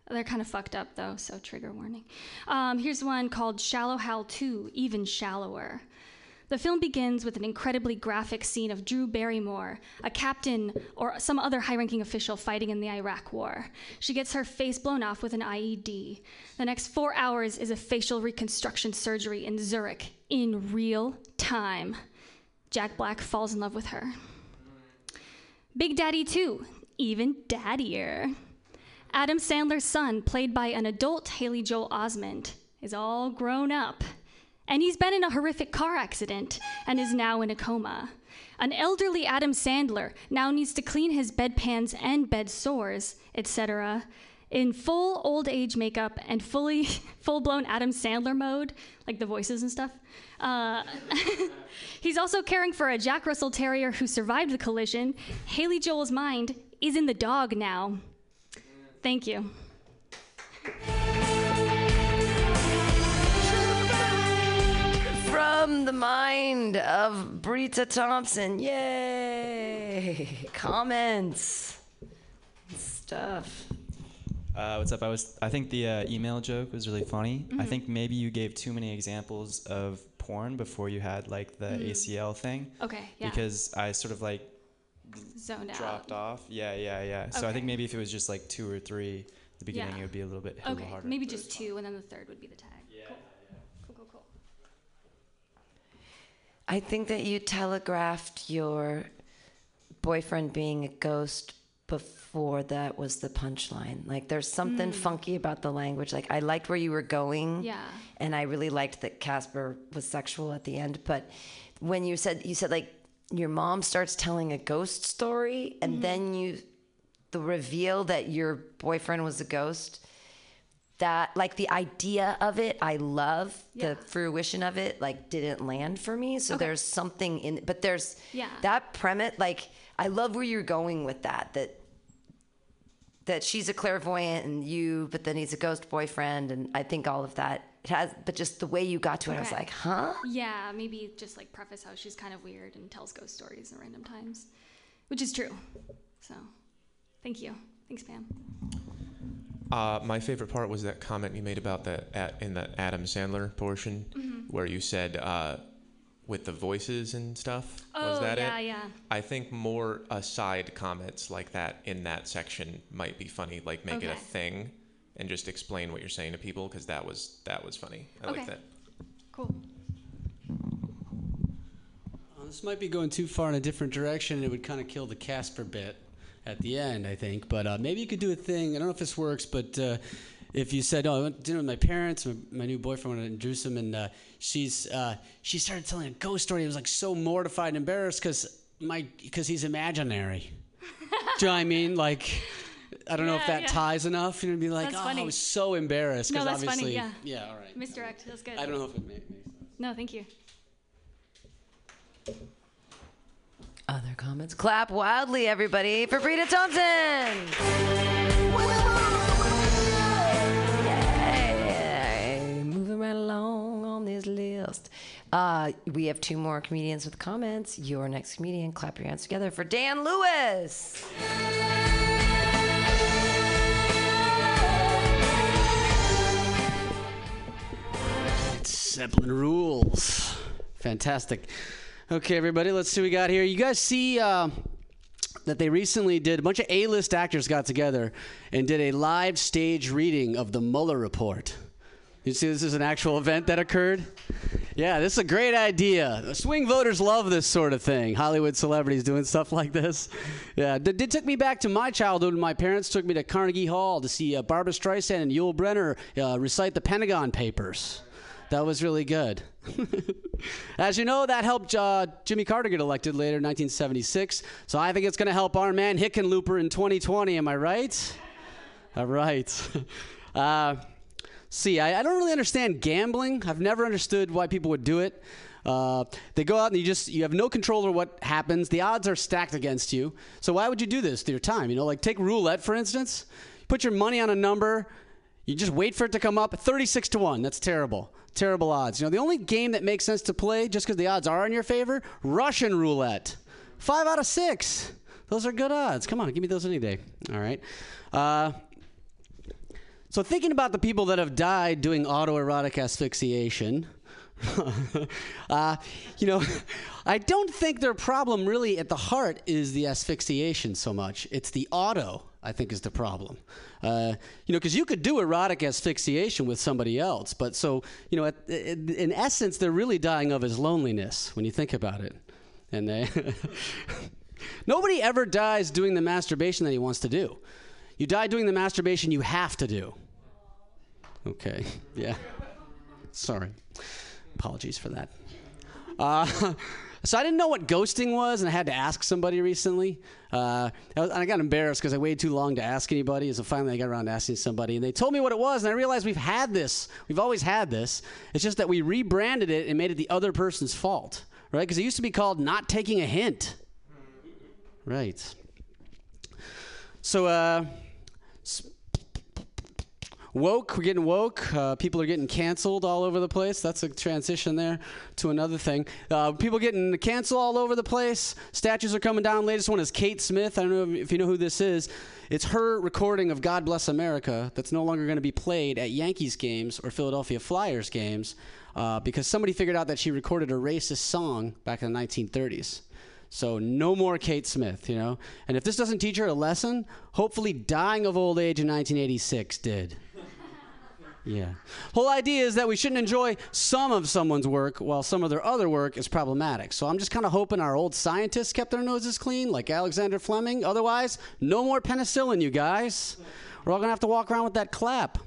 They're kind of fucked up though, so trigger warning. Um, here's one called Shallow Hal 2, Even Shallower. The film begins with an incredibly graphic scene of Drew Barrymore, a captain or some other high ranking official fighting in the Iraq War. She gets her face blown off with an IED. The next four hours is a facial reconstruction surgery in Zurich in real time. Jack Black falls in love with her. Big Daddy 2, even daddier. Adam Sandler's son, played by an adult Haley Joel Osment, is all grown up. And he's been in a horrific car accident and is now in a coma. An elderly Adam Sandler now needs to clean his bedpans and bed sores, etc. In full old age makeup and fully full blown Adam Sandler mode, like the voices and stuff. Uh, he's also caring for a Jack Russell Terrier who survived the collision. Haley Joel's mind is in the dog now. Thank you. From the mind of Brita Thompson. Yay! Comments. Stuff. Uh, what's up? I was. I think the uh, email joke was really funny. I Mhm. think maybe you gave too many examples of porn before you had like the Mm. ACL thing. Okay, yeah. Because I sort of like Zoned out. dropped off. Yeah, yeah, yeah. So I think maybe if it was just like two or three at the beginning, Yeah. it would be a little bit a little Okay, harder. maybe just two, and then the third would be the tag. Cool. Cool, cool, cool. I think that you telegraphed your boyfriend being a ghost before that was the punchline. Like there's something Mm. funky about the language. Like I liked where you were going. Yeah. And I really liked that Casper was sexual at the end, but when you said you said like your mom starts telling a ghost story and Mhm. then you the reveal that your boyfriend was a ghost that like the idea of it i love Yeah. the fruition of it like didn't land for me so Okay. there's something in but there's Yeah. that premise like i love where you're going with that that that she's a clairvoyant and you but then he's a ghost boyfriend and i think all of that it has but just the way you got to it i was like huh Yeah, maybe just like preface how she's kind of weird and tells ghost stories at random times, which is true. So, thank you. Thanks, Pam. Uh, my favorite part was that comment you made about the at, in the Adam Sandler portion, Mhm. where you said uh, with the voices and stuff. was Oh, that yeah, it? yeah. I think more aside comments like that in that section might be funny. Like make it a thing, and just explain what you're saying to people because that was that was funny. I like that. Cool. Uh, this might be going too far in a different direction. It would kind of kill the Casper bit at the end, I think. But uh, maybe you could do a thing. I don't know if this works, but uh, if you said, "Oh, I went to dinner with my parents, my, my new boyfriend wanted to introduce him," and uh, she's uh, she started telling a ghost story. I was like so mortified and embarrassed because my because he's imaginary. do you know what I mean? Like. I don't know if that yeah. ties enough. You know, to be like, That's oh, funny. I was so embarrassed No, because that's obviously, funny. Yeah. yeah, all right. Misdirect. That's good. I don't know if it makes sense. No, thank you. Other comments. Clap wildly everybody for Brita Thompson. Moving right along on this list. Uh, we have two more comedians with comments. Your next comedian clap your hands together for Dan Lewis. Zeppelin rules. Fantastic. Okay, everybody, let's see what we got here. You guys see uh, that they recently did, a bunch of A list actors got together and did a live stage reading of the Mueller report. You see, this is an actual event that occurred? Yeah, this is a great idea. Swing voters love this sort of thing. Hollywood celebrities doing stuff like this. Yeah, it, it took me back to my childhood my parents took me to Carnegie Hall to see uh, Barbra Streisand and Yul Brynner uh, recite the Pentagon Papers. That was really good. As you know, that helped uh, Jimmy Carter get elected later in 1976. So I think it's going to help our man Hickenlooper in 2020. Am I right? All right. Uh, see, I, I don't really understand gambling. I've never understood why people would do it. Uh, they go out and you just you have no control over what happens. The odds are stacked against you. So why would you do this to your time? You know, like take roulette for instance. Put your money on a number. You just wait for it to come up. 36 to 1. That's terrible. Terrible odds. You know, the only game that makes sense to play just because the odds are in your favor Russian roulette. Five out of six. Those are good odds. Come on, give me those any day. All right. Uh, So thinking about the people that have died doing autoerotic asphyxiation, uh, you know, I don't think their problem really at the heart is the asphyxiation so much. It's the auto, I think, is the problem. Uh, you know, because you could do erotic asphyxiation with somebody else, but so, you know, at, in essence, they're really dying of his loneliness when you think about it. And they. Nobody ever dies doing the masturbation that he wants to do. You die doing the masturbation you have to do. Okay, yeah. Sorry. Apologies for that. Uh, so I didn't know what ghosting was, and I had to ask somebody recently. Uh, and I got embarrassed because I waited too long to ask anybody. And so finally, I got around to asking somebody, and they told me what it was. And I realized we've had this. We've always had this. It's just that we rebranded it and made it the other person's fault, right? Because it used to be called not taking a hint. Right. So, uh, woke, we're getting woke. Uh, people are getting canceled all over the place. That's a transition there to another thing. Uh, people getting canceled all over the place. Statues are coming down. Latest one is Kate Smith. I don't know if you know who this is. It's her recording of God Bless America that's no longer going to be played at Yankees games or Philadelphia Flyers games uh, because somebody figured out that she recorded a racist song back in the 1930s. So no more Kate Smith, you know. And if this doesn't teach her a lesson, hopefully dying of old age in 1986 did. Yeah. Whole idea is that we shouldn't enjoy some of someone's work while some of their other work is problematic. So I'm just kind of hoping our old scientists kept their noses clean, like Alexander Fleming. Otherwise, no more penicillin, you guys. We're all gonna have to walk around with that clap.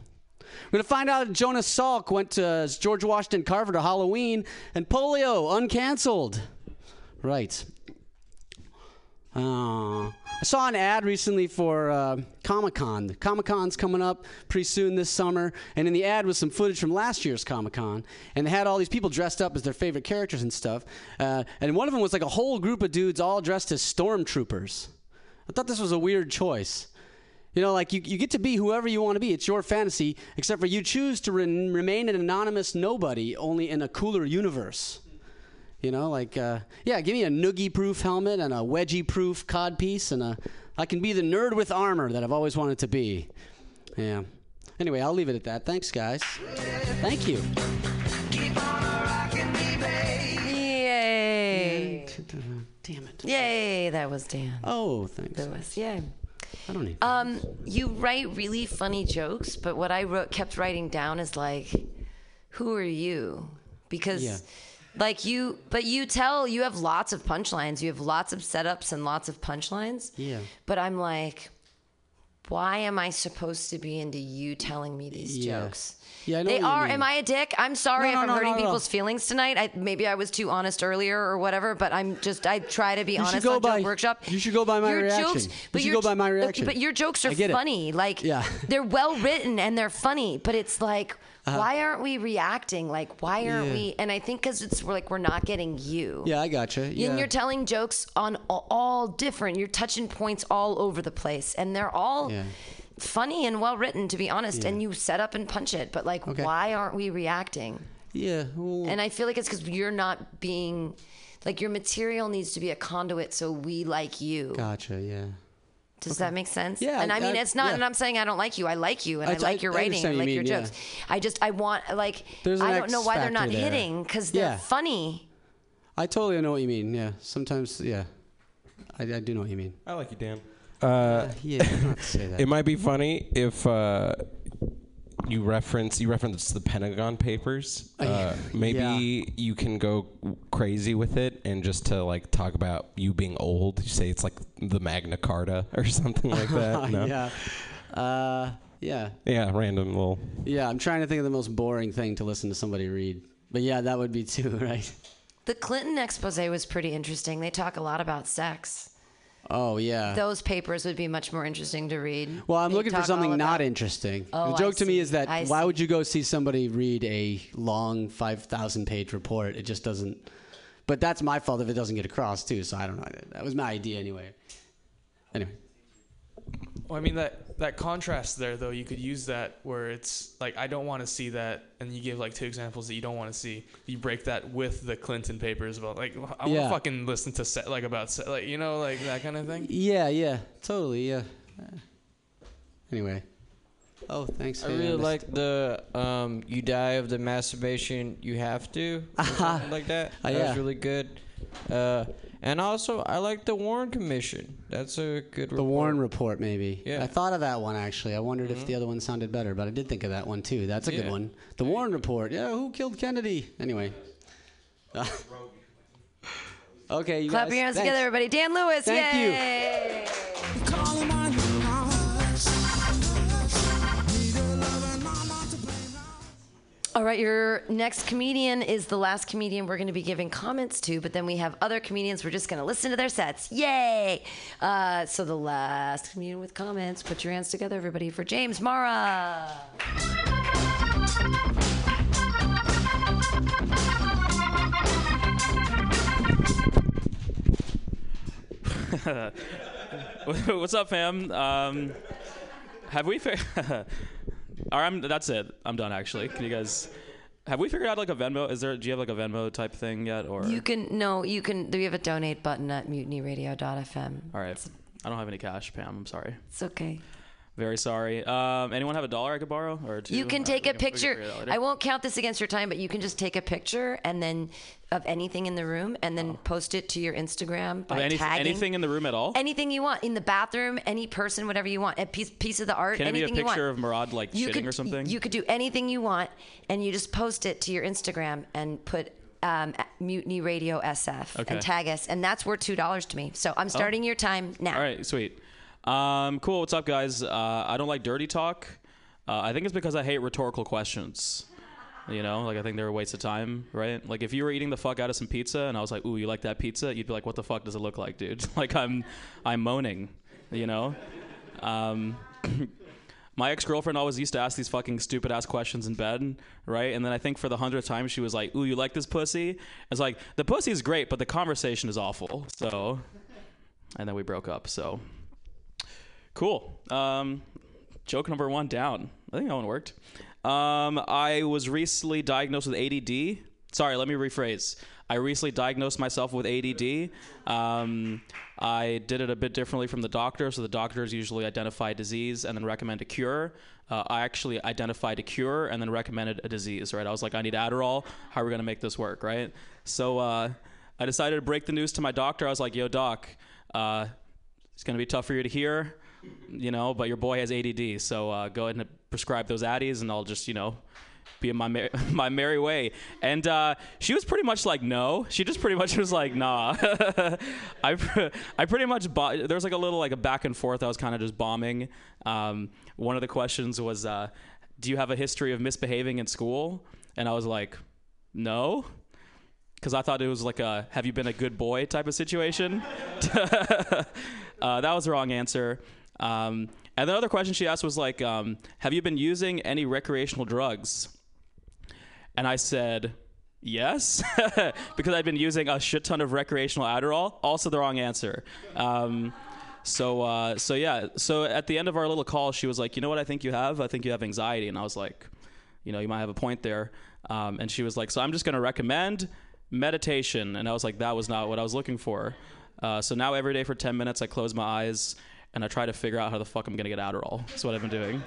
We're gonna find out Jonas Salk went to George Washington Carver to Halloween, and polio uncanceled. Right. Uh, I saw an ad recently for uh, Comic Con. Comic Con's coming up pretty soon this summer, and in the ad was some footage from last year's Comic Con, and they had all these people dressed up as their favorite characters and stuff. Uh, and one of them was like a whole group of dudes all dressed as stormtroopers. I thought this was a weird choice. You know, like you, you get to be whoever you want to be. It's your fantasy, except for you choose to re- remain an anonymous nobody, only in a cooler universe. You know, like, uh, yeah, give me a noogie proof helmet and a wedgie proof cod piece, and a, I can be the nerd with armor that I've always wanted to be. Yeah. Anyway, I'll leave it at that. Thanks, guys. Thank you. Yay! Damn it. Yay! That was Dan. Oh, thanks. That was Yay. I don't need. Um, you write really funny jokes, but what I wrote, kept writing down is like, who are you? Because, Yeah. Like you, but you tell you have lots of punchlines. You have lots of setups and lots of punchlines. Yeah. But I'm like, why am I supposed to be into you telling me these Yeah. jokes? Yeah, I know they are. Am I a dick? I'm sorry No, no, if I'm no, hurting not at all. people's feelings tonight. I, maybe I was too honest earlier or whatever. But I'm just. I try to be You honest go on by- Workshop. you should go by my your reaction. Jokes, You but should your go by my reaction. But your jokes are get it. funny. Like Yeah. they're well written and they're funny. But it's like. Uh-huh. Why aren't we reacting? Like, why aren't Yeah. we? And I think because it's we're like we're not getting you. Yeah, I gotcha. Yeah. And you're telling jokes on all, all different. You're touching points all over the place, and they're all Yeah. funny and well written, to be honest. Yeah. And you set up and punch it, but like, Okay. why aren't we reacting? yeah. well- And I feel like it's because you're not being like your material needs to be a conduit, so we like you. Gotcha. Yeah. Does that make sense? Yeah, And I mean, I- it's not. yeah. And I'm saying I don't like you. I like you, and I, I- like your I writing. I understand like you your mean, yeah. jokes. I just I want like There's I don't know why they're not there. hitting because they're Yeah. funny. I totally know what you mean. Yeah. Sometimes, yeah. I, I do know what you mean. I like you, Dan. Uh, yeah, don't say that. It might be funny if uh, you reference you reference the Pentagon Papers. Uh, maybe Yeah. you can go crazy with it and just to like talk about you being old. You say it's like the Magna Carta or something like that. No? yeah. Uh, yeah. Yeah, random little. Yeah, I'm trying to think of the most boring thing to listen to somebody read. But yeah, that would be too, right? The Clinton expose was pretty interesting. They talk a lot about sex. Oh, yeah. Those papers would be much more interesting to read. well, I'm They looking for something not interesting. Oh, the joke to me is that I why see. would you go see somebody read a long 5,000 page report? It just doesn't. But that's my fault if it doesn't get across, too. So I don't know. That was my idea anyway. Anyway. Well, I mean that that contrast there though, you could use that where it's like I don't want to see that, and you give like two examples that you don't want to see. You break that with the Clinton papers about like I want Yeah. to fucking listen to se- like about se- like you know like that kind of thing. Yeah, yeah. Totally, yeah. Uh, Anyway. Oh, thanks. I Hey, really missed- like the um, "You die of the masturbation you have to" or something like that. Oh, that yeah. was really good. Uh, and also, I like the Warren Commission. That's a good. The Warren Report, maybe. Yeah. I thought of that one actually. I wondered if mm-hmm. the other one sounded better, but I did think of that one too. That's a good one. The Warren Report. Yeah, who killed Kennedy? Anyway. okay, you Clap guys. your hands Thanks. together, everybody. Dan Lewis. Thank you. All right, your next comedian is the last comedian we're going to be giving comments to, but then we have other comedians. We're just going to listen to their sets. Yay! Uh, so the last comedian with comments, put your hands together, everybody, for James Mara. What's up, fam? Um, have we figured? All right, I'm, that's it. I'm done. Actually, can you guys? Have we figured out like a Venmo? Is there? Do you have like a Venmo type thing yet? Or You can no, you can. Do we have a donate button at mutinyradio.fm. all right, I don't have any cash, Pam. I'm sorry. It's okay. Very sorry. Um, anyone have a dollar I could borrow or two? You can take a can picture. figure it out later. I won't count this against your time, but you can just take a picture and then of anything in the room and then post it to your Instagram by any, tagging anything in the room at all? anything you want in the bathroom, any person, whatever you want, a piece piece of the art, Can it be a anything you want. picture of Murad like you shitting could, or something? You could do anything you want, and you just post it to your Instagram and put um, Mutiny Radio SF Okay. and tag us, and that's worth two dollars to me. So I'm starting your time now. All right, sweet. Um, cool. What's up, guys? Uh, I don't like dirty talk. Uh, I think it's because I hate rhetorical questions. You know, like I think they're a waste of time, right? Like if you were eating the fuck out of some pizza and I was like, "Ooh, you like that pizza?" You'd be like, "What the fuck does it look like, dude?" like I'm, I'm moaning. You know. Um, my ex-girlfriend always used to ask these fucking stupid ass questions in bed, right? And then I think for the hundredth time she was like, "Ooh, you like this pussy?" It's like the pussy is great, but the conversation is awful. So, and then we broke up. So, cool. Um, joke number one down. I think that one worked. Um, I was recently diagnosed with ADD. Sorry, let me rephrase. I recently diagnosed myself with ADD. Um, I did it a bit differently from the doctor. So the doctors usually identify disease and then recommend a cure. Uh, I actually identified a cure and then recommended a disease. Right? I was like, I need Adderall. How are we gonna make this work? Right? So uh, I decided to break the news to my doctor. I was like, Yo, doc, uh, it's gonna be tough for you to hear, you know, but your boy has ADD. So uh, go ahead and prescribe those Addies, and I'll just, you know, be in my mer- my merry way. And uh, she was pretty much like, no. She just pretty much was like, nah. I I pretty much bo- there was like a little like a back and forth. I was kind of just bombing. Um, one of the questions was, uh, do you have a history of misbehaving in school? And I was like, no. Because I thought it was like a "Have you been a good boy?" type of situation. uh, that was the wrong answer. Um, and the other question she asked was like, um, "Have you been using any recreational drugs?" And I said, "Yes," because I'd been using a shit ton of recreational Adderall. Also, the wrong answer. Um, so, uh, so yeah. So at the end of our little call, she was like, "You know what? I think you have. I think you have anxiety." And I was like, "You know, you might have a point there." Um, and she was like, "So I'm just going to recommend meditation." And I was like, "That was not what I was looking for." Uh, so now every day for 10 minutes, I close my eyes and I try to figure out how the fuck I'm gonna get Adderall. That's what I've been doing.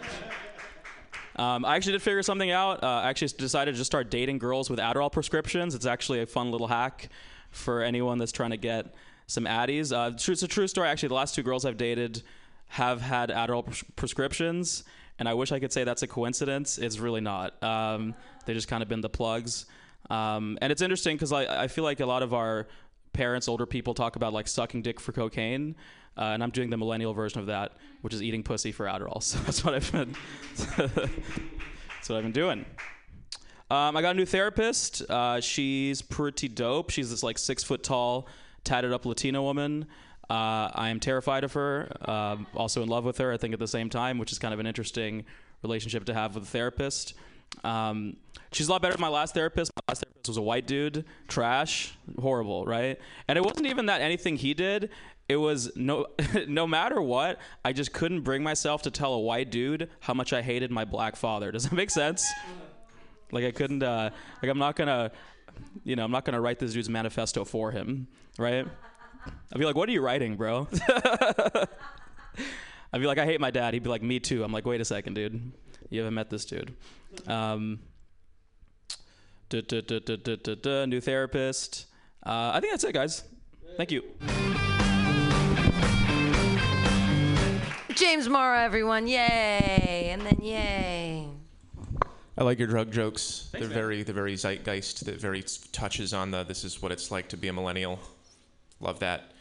Um, I actually did figure something out. Uh, I actually decided to just start dating girls with Adderall prescriptions. It's actually a fun little hack for anyone that's trying to get some Addies. Uh, it's a true story. Actually, the last two girls I've dated have had Adderall pres- prescriptions, and I wish I could say that's a coincidence. It's really not. Um, they just kind of been the plugs. Um, and it's interesting because I, I feel like a lot of our parents, older people, talk about like sucking dick for cocaine. Uh, and I'm doing the millennial version of that, which is eating pussy for Adderall. So that's what I've been. that's what I've been doing. Um, I got a new therapist. Uh, she's pretty dope. She's this like six foot tall, tatted up Latina woman. Uh, I am terrified of her. Um, also in love with her. I think at the same time, which is kind of an interesting relationship to have with a therapist. Um, she's a lot better than my last therapist. My last therapist was a white dude, trash, horrible, right? And it wasn't even that anything he did. It was no, no matter what, I just couldn't bring myself to tell a white dude how much I hated my black father. Does that make sense? Like I couldn't, uh, like I'm not gonna, you know, I'm not gonna write this dude's manifesto for him, right? I'd be like, what are you writing, bro? I'd be like, I hate my dad. He'd be like, me too. I'm like, wait a second, dude. You haven't met this dude. Um, new therapist. Uh, I think that's it, guys. Thank you. James Mara, everyone. Yay. And then yay. I like your drug jokes. Thanks, they're man. very, they're very zeitgeist. That very touches on the this is what it's like to be a millennial. Love that.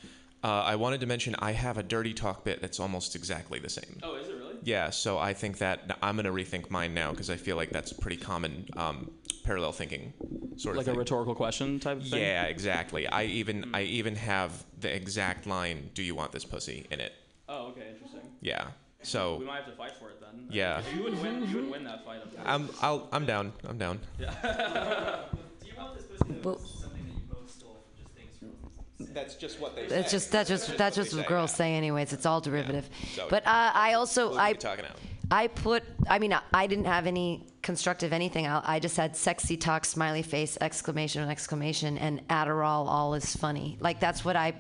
Uh, I wanted to mention I have a dirty talk bit that's almost exactly the same. Oh, is it really? Yeah, so I think that I'm gonna rethink mine now because I feel like that's a pretty common um, parallel thinking sort of Like thing. a rhetorical question type of thing? Yeah, exactly. I even I even have the exact line "Do you want this pussy?" in it. Oh, okay, interesting. Yeah. So we might have to fight for it then. Yeah. If you would win, you would win that fight. I'm I'll, I'm down. I'm down. Yeah. Do you want this pussy to Well- something that you both stole from just things from? That's just what they That's just that's just that's just what girls say anyways. It's all derivative. So- But uh, I also We'll I talking out. I put I mean I, I didn't have any constructive anything. I, I just had sexy talk, smiley face, exclamation, exclamation, and Adderall. All is funny. Like that's what I.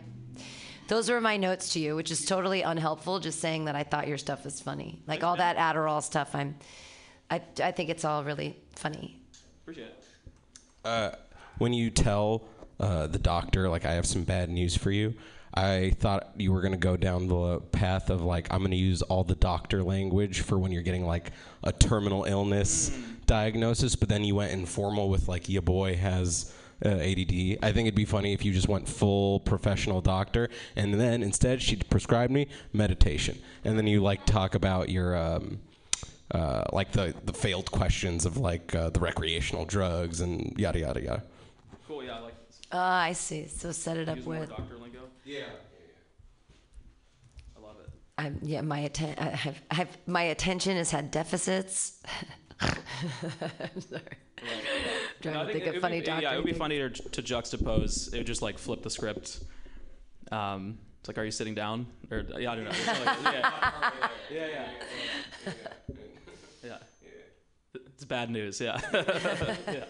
Those were my notes to you, which is totally unhelpful. Just saying that I thought your stuff was funny. Like all that Adderall stuff. I'm. I I think it's all really funny. Appreciate it. Uh, when you tell uh, the doctor, like, I have some bad news for you, I thought you were going to go down the path of, like, I'm going to use all the doctor language for when you're getting, like, a terminal illness diagnosis, but then you went informal with, like, your boy has. Uh, ADD. I think it'd be funny if you just went full professional doctor, and then instead she prescribed me meditation, and then you like talk about your um, uh, like the the failed questions of like uh, the recreational drugs and yada yada yada. Cool, yeah, I like this. Oh, I see. So set it up Use with. doctor lingo? Yeah. I love it. I'm, yeah, my atten- I have, I have, my attention has had deficits. I'm sorry. Trying No, I to think it of funny be, doctor. Yeah, it would be things. funnier to, to juxtapose. It would just like flip the script. Um, it's like, are you sitting down? Or yeah, I don't know. It's like- yeah. yeah, yeah, yeah. It's bad news. Yeah. yeah.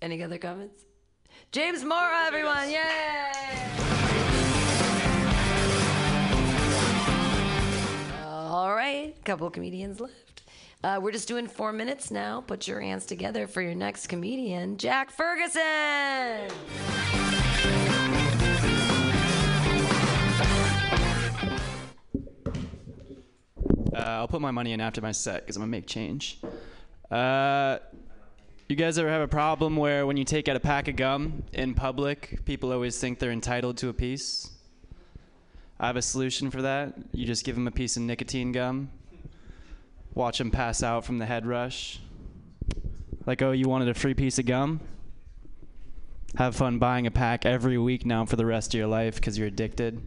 Any other comments? James Mora, everyone! Yay! All right, couple comedians left. Uh, we're just doing four minutes now. Put your hands together for your next comedian, Jack Ferguson. Uh, I'll put my money in after my set because I'm gonna make change. Uh, you guys ever have a problem where when you take out a pack of gum in public, people always think they're entitled to a piece? I have a solution for that. You just give them a piece of nicotine gum. Watch them pass out from the head rush. Like, oh, you wanted a free piece of gum? Have fun buying a pack every week now for the rest of your life because you're addicted.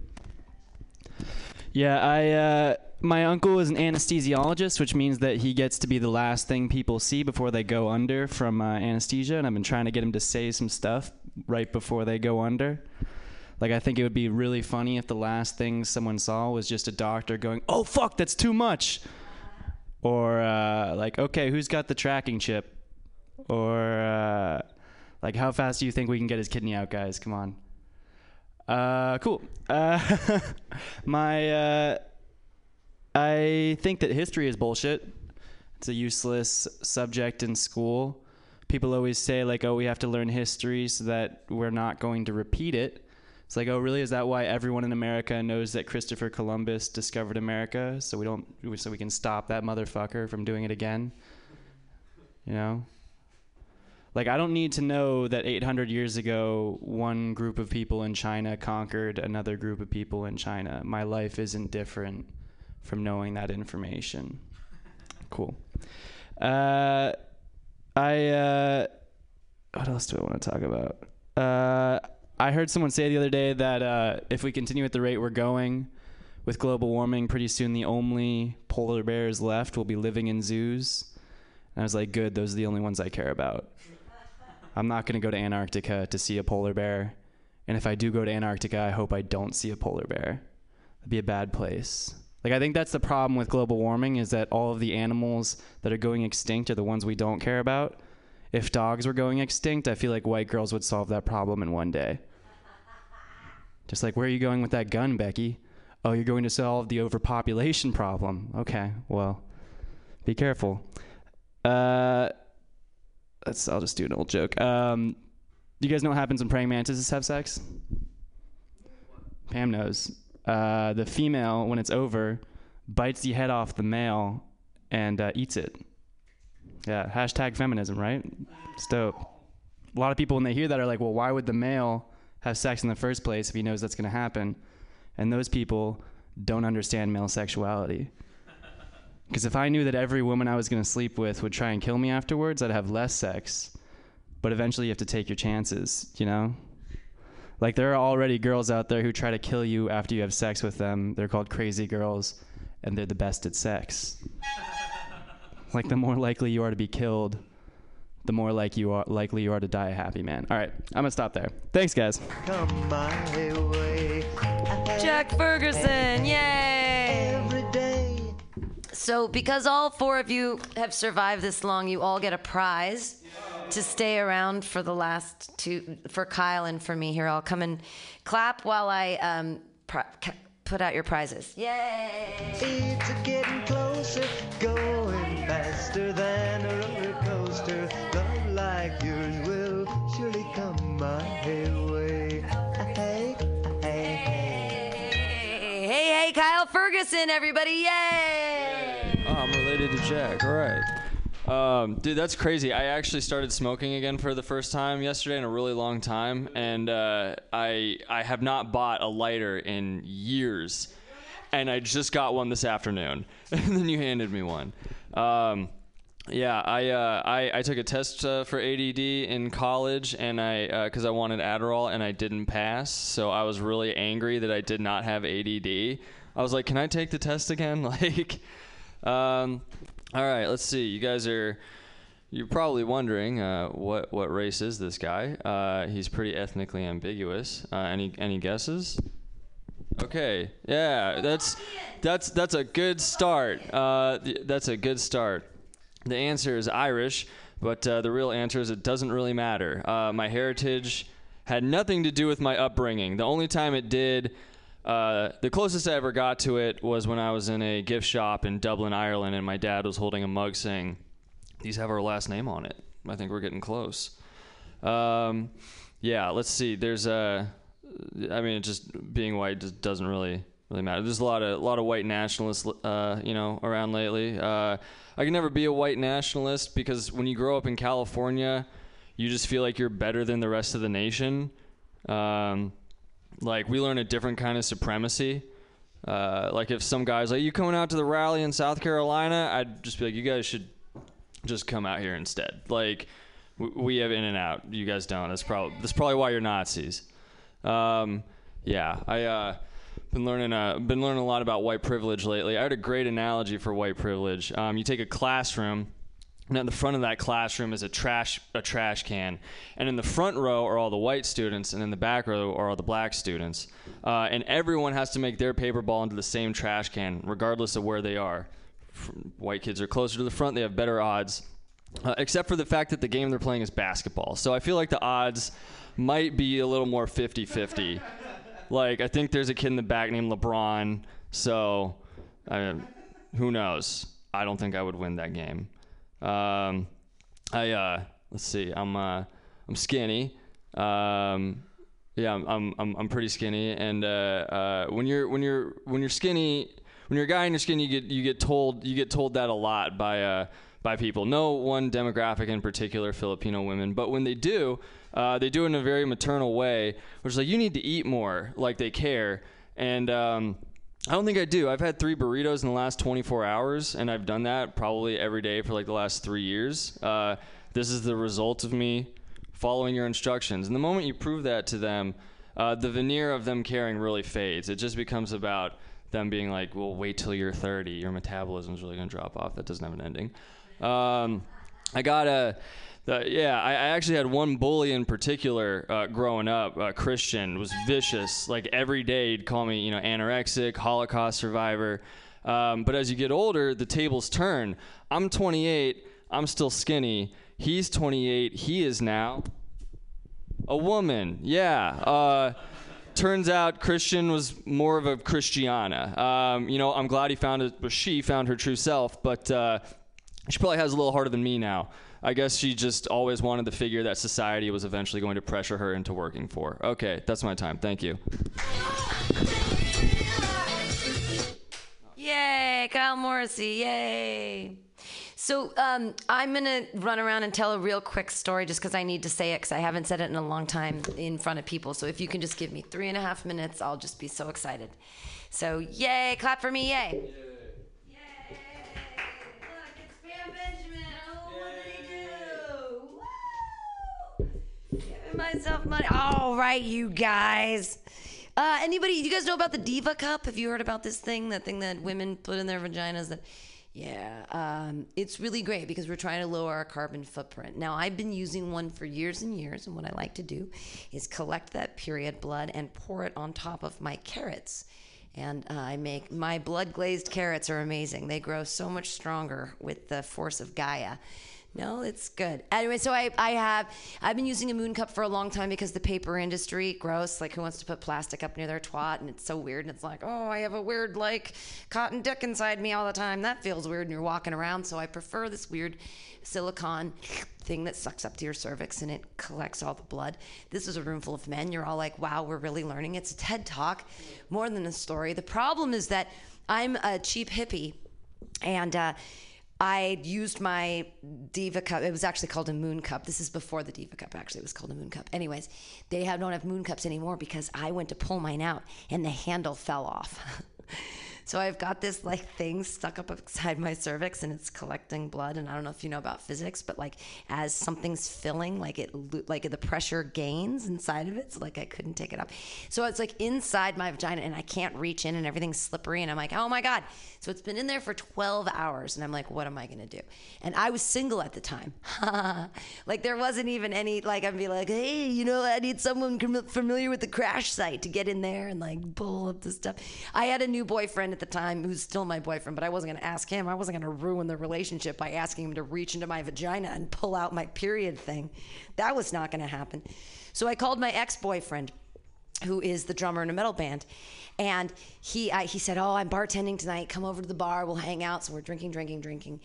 Yeah, I uh, my uncle is an anesthesiologist, which means that he gets to be the last thing people see before they go under from uh, anesthesia, and I've been trying to get him to say some stuff right before they go under. Like I think it would be really funny if the last thing someone saw was just a doctor going, "Oh fuck, that's too much," or uh, like, "Okay, who's got the tracking chip?" Or uh, like, "How fast do you think we can get his kidney out, guys? Come on." Uh, cool. Uh, my, uh, I think that history is bullshit. It's a useless subject in school. People always say like, "Oh, we have to learn history so that we're not going to repeat it." It's like, "Oh, really? Is that why everyone in America knows that Christopher Columbus discovered America? So we don't, so we can stop that motherfucker from doing it again?" You know? Like, I don't need to know that 800 years ago, one group of people in China conquered another group of people in China. My life isn't different from knowing that information. Cool. Uh, I, uh, what else do I want to talk about? Uh, I heard someone say the other day that uh, if we continue at the rate we're going with global warming, pretty soon the only polar bears left will be living in zoos. And I was like, good, those are the only ones I care about. I'm not going to go to Antarctica to see a polar bear. And if I do go to Antarctica, I hope I don't see a polar bear. That'd be a bad place. Like I think that's the problem with global warming is that all of the animals that are going extinct are the ones we don't care about. If dogs were going extinct, I feel like white girls would solve that problem in one day. Just like, where are you going with that gun, Becky? Oh, you're going to solve the overpopulation problem. Okay, well, be careful. Uh, let's. I'll just do an old joke. Um, do you guys know what happens when praying mantises have sex? Pam knows. Uh, the female, when it's over, bites the head off the male and uh, eats it. Yeah, hashtag feminism, right? It's dope. A lot of people, when they hear that, are like, well, why would the male have sex in the first place if he knows that's going to happen? And those people don't understand male sexuality. Because if I knew that every woman I was going to sleep with would try and kill me afterwards, I'd have less sex. But eventually, you have to take your chances, you know? Like, there are already girls out there who try to kill you after you have sex with them. They're called crazy girls, and they're the best at sex. like, the more likely you are to be killed, the more like you are, likely you are to die a happy man. All right, I'm gonna stop there. Thanks, guys. Come my way. Jack Ferguson, yay! So, because all four of you have survived this long, you all get a prize to stay around for the last two, for Kyle and for me here. I'll come and clap while I um, pri- put out your prizes. Yay! It's getting closer, going faster than a roller coaster. Love like yours will surely come my way. Hey, hey, Hey, hey, hey, Kyle Ferguson, everybody, yay! Oh, I'm related to Jack. All right. Um, dude, that's crazy. I actually started smoking again for the first time yesterday in a really long time, and uh, I I have not bought a lighter in years, and I just got one this afternoon, and then you handed me one. Um, yeah, I, uh, I I took a test uh, for ADD in college, and I because I wanted Adderall and I didn't pass, so I was really angry that I did not have ADD. I was like, "Can I take the test again?" Like, um, all right, let's see. You guys are you're probably wondering uh, what what race is this guy? Uh, he's pretty ethnically ambiguous. Uh, any any guesses? Okay, yeah, that's that's that's a good start. Uh, th- that's a good start. The answer is Irish, but uh, the real answer is it doesn't really matter. Uh, my heritage had nothing to do with my upbringing. The only time it did, uh, the closest I ever got to it was when I was in a gift shop in Dublin, Ireland, and my dad was holding a mug saying, "These have our last name on it." I think we're getting close. Um, yeah, let's see. There's a, I mean, just being white just doesn't really really matter. There's a lot of a lot of white nationalists, uh, you know, around lately. Uh, I can never be a white nationalist because when you grow up in California, you just feel like you're better than the rest of the nation. Um, like we learn a different kind of supremacy. Uh, like if some guys like you coming out to the rally in South Carolina, I'd just be like, you guys should just come out here instead. Like we, have in and out, you guys don't. That's probably that's probably why you're Nazis. Um, yeah, I uh, been learning uh, been learning a lot about white privilege lately. I had a great analogy for white privilege. Um, you take a classroom. And at the front of that classroom is a trash a trash can, and in the front row are all the white students, and in the back row are all the black students. Uh, and everyone has to make their paper ball into the same trash can, regardless of where they are. White kids are closer to the front; they have better odds, uh, except for the fact that the game they're playing is basketball. So I feel like the odds might be a little more 50-50. Like I think there's a kid in the back named LeBron, so I, who knows? I don't think I would win that game. Um, I uh, let's see. I'm uh, I'm skinny. Um, yeah, I'm, I'm I'm pretty skinny. And uh, uh, when you're when you're when you're skinny, when you're a guy and you're skinny, you get you get told you get told that a lot by uh, by people. No one demographic in particular, Filipino women, but when they do, uh, they do it in a very maternal way, which is like you need to eat more, like they care. And um, I don't think I do. I've had three burritos in the last 24 hours, and I've done that probably every day for like the last three years. Uh, this is the result of me following your instructions. And the moment you prove that to them, uh, the veneer of them caring really fades. It just becomes about them being like, well, wait till you're 30. Your metabolism's really going to drop off. That doesn't have an ending. Um, I got a. The, yeah, I, I actually had one bully in particular uh, growing up. Uh, Christian was vicious. Like every day, he'd call me, you know, anorexic, Holocaust survivor. Um, but as you get older, the tables turn. I'm 28. I'm still skinny. He's 28. He is now a woman. Yeah. Uh, turns out Christian was more of a Christiana. Um, you know, I'm glad he found it, but she found her true self. But uh, she probably has a little harder than me now. I guess she just always wanted the figure that society was eventually going to pressure her into working for. Okay, that's my time. Thank you. Yay, Kyle Morrissey, yay. So um, I'm going to run around and tell a real quick story just because I need to say it because I haven't said it in a long time in front of people. So if you can just give me three and a half minutes, I'll just be so excited. So yay, clap for me, yay. Myself money. All right, you guys. Uh, anybody? You guys know about the Diva Cup? Have you heard about this thing? That thing that women put in their vaginas? That, yeah, um, it's really great because we're trying to lower our carbon footprint. Now, I've been using one for years and years, and what I like to do is collect that period blood and pour it on top of my carrots. And uh, I make my blood glazed carrots are amazing. They grow so much stronger with the force of Gaia. No, it's good. Anyway, so I, I have I've been using a moon cup for a long time because the paper industry, gross. Like who wants to put plastic up near their twat? And it's so weird. And it's like, oh, I have a weird like cotton dick inside me all the time. That feels weird. And you're walking around. So I prefer this weird silicone thing that sucks up to your cervix and it collects all the blood. This is a room full of men. You're all like, wow, we're really learning. It's a TED talk, more than a story. The problem is that I'm a cheap hippie, and. Uh, I used my Diva cup. It was actually called a Moon cup. This is before the Diva cup. Actually, it was called a Moon cup. Anyways, they have, don't have Moon cups anymore because I went to pull mine out and the handle fell off. so I've got this like thing stuck up inside my cervix and it's collecting blood. And I don't know if you know about physics, but like as something's filling, like it like the pressure gains inside of it. So like I couldn't take it up. So it's like inside my vagina and I can't reach in and everything's slippery. And I'm like, oh my god. So it's been in there for 12 hours. And I'm like, what am I going to do? And I was single at the time. like there wasn't even any, like, I'd be like, hey, you know, I need someone familiar with the crash site to get in there and like pull up the stuff. I had a new boyfriend at the time who's still my boyfriend, but I wasn't going to ask him. I wasn't going to ruin the relationship by asking him to reach into my vagina and pull out my period thing. That was not going to happen. So I called my ex boyfriend who is the drummer in a metal band. And he, he said, Oh, I'm bartending tonight. Come over to the bar. We'll hang out. So we're drinking, drinking, drinking.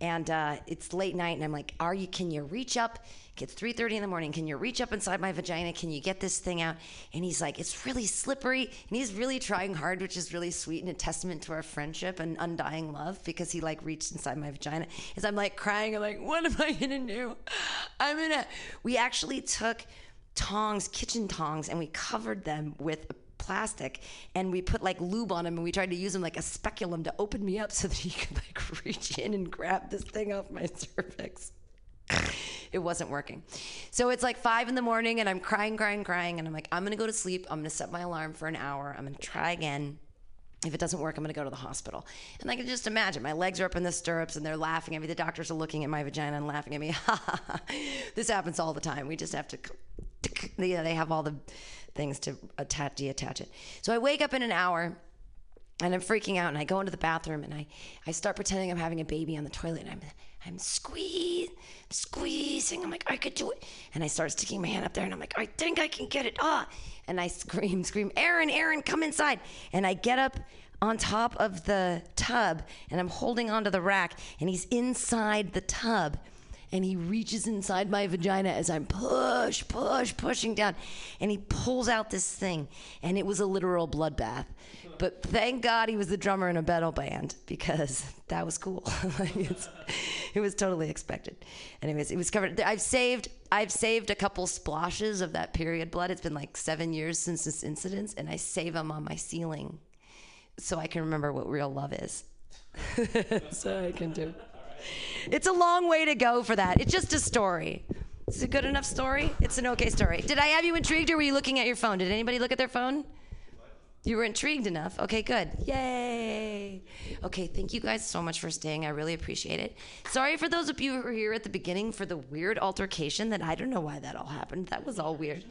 And uh, it's late night. And I'm like, Are you, can you reach up? It's 3.30 in the morning. Can you reach up inside my vagina? Can you get this thing out? And he's like, It's really slippery. And he's really trying hard, which is really sweet and a testament to our friendship and undying love because he like reached inside my vagina. As I'm like crying, I'm like, What am I to do? I'm to. We actually took tongs, kitchen tongs, and we covered them with plastic and we put like lube on them and we tried to use them like a speculum to open me up so that he could like reach in and grab this thing off my cervix. It wasn't working. So it's like five in the morning and I'm crying, crying, crying. And I'm like, I'm going to go to sleep. I'm going to set my alarm for an hour. I'm going to try again. If it doesn't work, I'm going to go to the hospital. And I can just imagine my legs are up in the stirrups and they're laughing at me. The doctors are looking at my vagina and laughing at me. this happens all the time. We just have to you know, they have all the things to attach, deattach it. So I wake up in an hour and I'm freaking out and I go into the bathroom and I, I start pretending I'm having a baby on the toilet and I'm, I'm squeeze, squeezing. I'm like, I could do it. And I start sticking my hand up there and I'm like, I think I can get it. Ah. And I scream, scream, Aaron, Aaron, come inside. And I get up on top of the tub and I'm holding onto the rack and he's inside the tub and he reaches inside my vagina as I'm push, push, pushing down, and he pulls out this thing, and it was a literal bloodbath. But thank God he was the drummer in a metal band because that was cool. it was totally expected. Anyways, it was covered. I've saved I've saved a couple splashes of that period blood. It's been like seven years since this incident, and I save them on my ceiling so I can remember what real love is. so I can do. It's a long way to go for that. It's just a story. It's a good enough story. It's an okay story. Did I have you intrigued or were you looking at your phone? Did anybody look at their phone? You were intrigued enough. Okay, good. Yay. Okay, thank you guys so much for staying. I really appreciate it. Sorry for those of you who were here at the beginning for the weird altercation that I don't know why that all happened. That was all weird.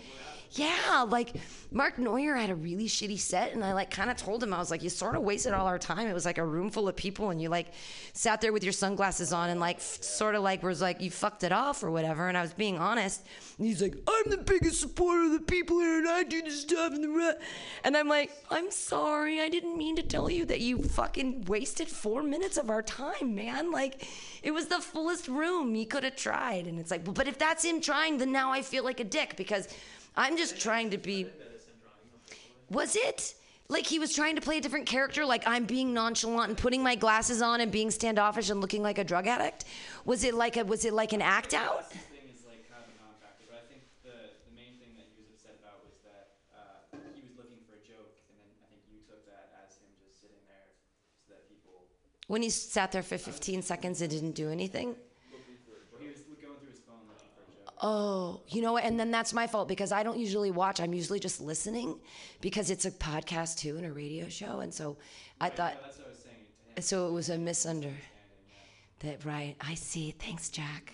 Yeah, like Mark Neuer had a really shitty set, and I like kind of told him I was like, you sort of wasted all our time. It was like a room full of people, and you like sat there with your sunglasses on, and like f- sort of like was like you fucked it off or whatever. And I was being honest. And he's like, I'm the biggest supporter of the people here, and I do the stuff and the re-. and I'm like, I'm sorry, I didn't mean to tell you that you fucking wasted four minutes of our time, man. Like, it was the fullest room. You could have tried, and it's like, well, but if that's him trying, then now I feel like a dick because I'm just trying to be. Was it? Like he was trying to play a different character, like I'm being nonchalant and putting my glasses on and being standoffish and looking like a drug addict? Was it like a was it like an act out? thing is like kind of a non-factor, but I think the, the main thing that he was upset about was that uh, he was looking for a joke, and then I think you took that as him just sitting there so that people. When he sat there for 15 seconds and didn't do anything? He was going through his phone looking for a joke. Oh, you know what? And then that's my fault because I don't usually watch. I'm usually just listening because it's a podcast too and a radio show. And so I thought. that's what I was saying to him. So it was a misunder. That right. I see. Thanks, Jack.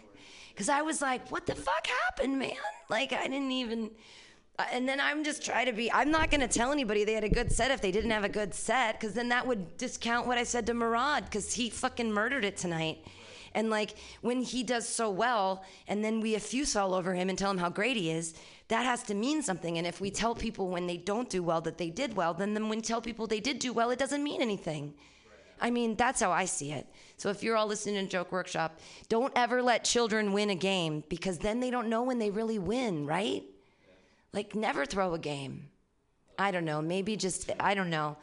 Because I was like, what the fuck happened, man? Like I didn't even. uh, And then I'm just trying to be. I'm not going to tell anybody they had a good set if they didn't have a good set, because then that would discount what I said to Murad, because he fucking murdered it tonight. And like when he does so well, and then we effuse all over him and tell him how great he is, that has to mean something. And if we tell people when they don't do well that they did well, then, then when we tell people they did do well, it doesn't mean anything. I mean, that's how I see it. So if you're all listening to Joke Workshop, don't ever let children win a game because then they don't know when they really win, right? Like, never throw a game. I don't know. Maybe just, I don't know.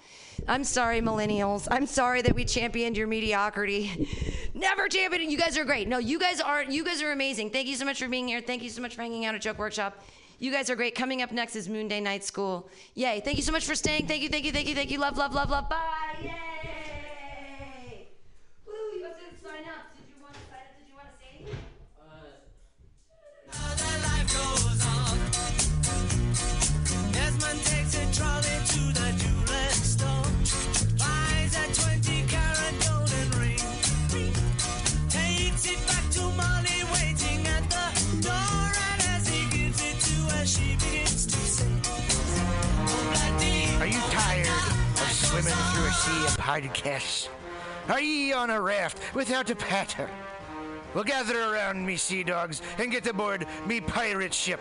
I'm sorry, millennials. I'm sorry that we championed your mediocrity. Never championed. You guys are great. No, you guys are, you guys are amazing. Thank you so much for being here. Thank you so much for hanging out at Joke Workshop. You guys are great. Coming up next is Moon Day Night School. Yay. Thank you so much for staying. Thank you, thank you, thank you, thank you. Love, love, love, love. Bye. Yay. Woo, you guys didn't sign up. Of podcasts? Are ye on a raft without a paddle? Well, gather around me, sea dogs, and get aboard me pirate ship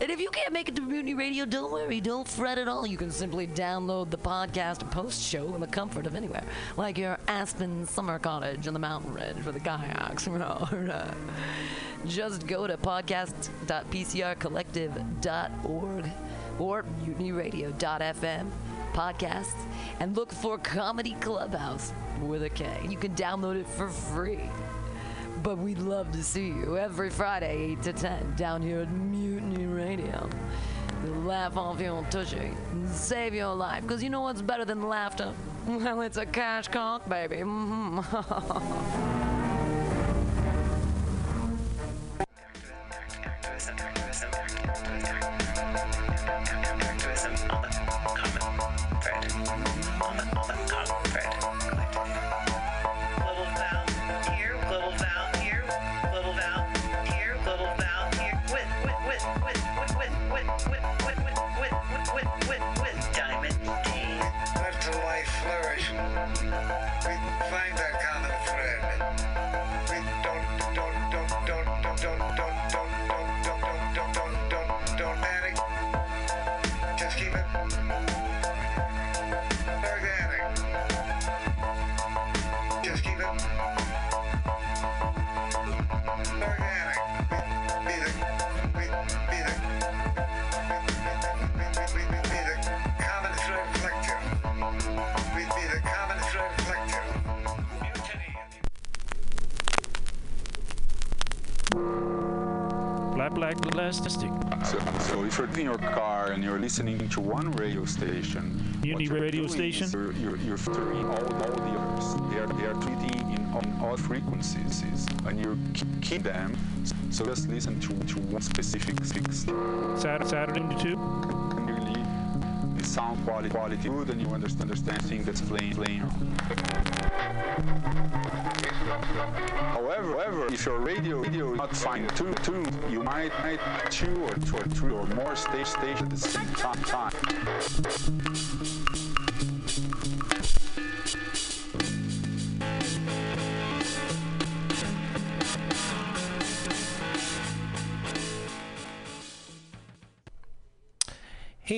And if you can't make it to Mutiny Radio, don't worry, don't fret at all. You can simply download the podcast post show in the comfort of anywhere, like your Aspen summer cottage on the mountain ridge with the kayaks. Just go to podcast.pcrcollective.org or mutinyradio.fm podcasts and look for Comedy Clubhouse with a K. You can download it for free. But we'd love to see you every Friday, 8 to 10, down here at Mutiny Radio. Laugh off your tushy and save your life. Because you know what's better than laughter? Well, it's a cash cock, baby. Mhm. so if you're in your car and you're listening to one radio station, Uni radio station? You're, you're, you're filtering all, all the others. They are, they are treating in on all frequencies, and you keep them. So just listen to, to one specific fix. Saturday, Saturday to two. Really, the sound quality quality good, and you understand understand thing that's playing playing. However, however, if your radio radio is not fine tuned, tuned, you might might two or two or three or more stage station at the same time.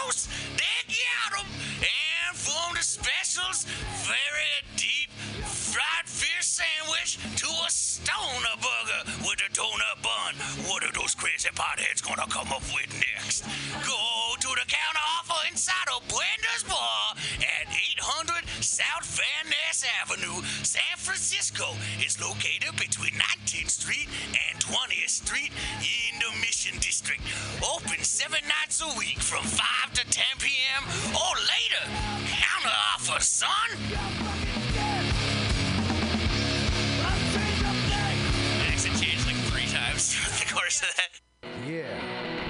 tacos? They got. And from the specials, very deep fried fish sandwich to a stoner burger with a donut bun. What are those crazy potheads gonna come up with next? Go to the counter offer inside of Bender's Bar at 800 South Van Ness Avenue, San Francisco. It's located between 19th Street and 20th Street in the Mission District. Open seven nights a week from 5 to 10 p.m. or later. Counter offer, son. Accent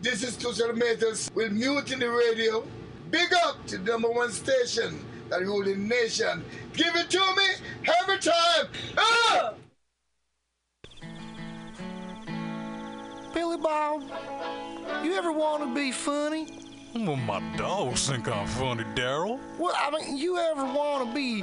This is Tushar Matters with Mutiny Radio. Big up to the number one station that rule the nation. Give it to me every time. Ah! Billy Bob, you ever want to be funny? Well, my dogs think I'm funny, Daryl. Well, I mean, you ever want to be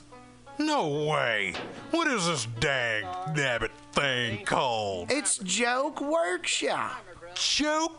No way. What is this dag nabbit thing called? It's Joke Workshop. Joke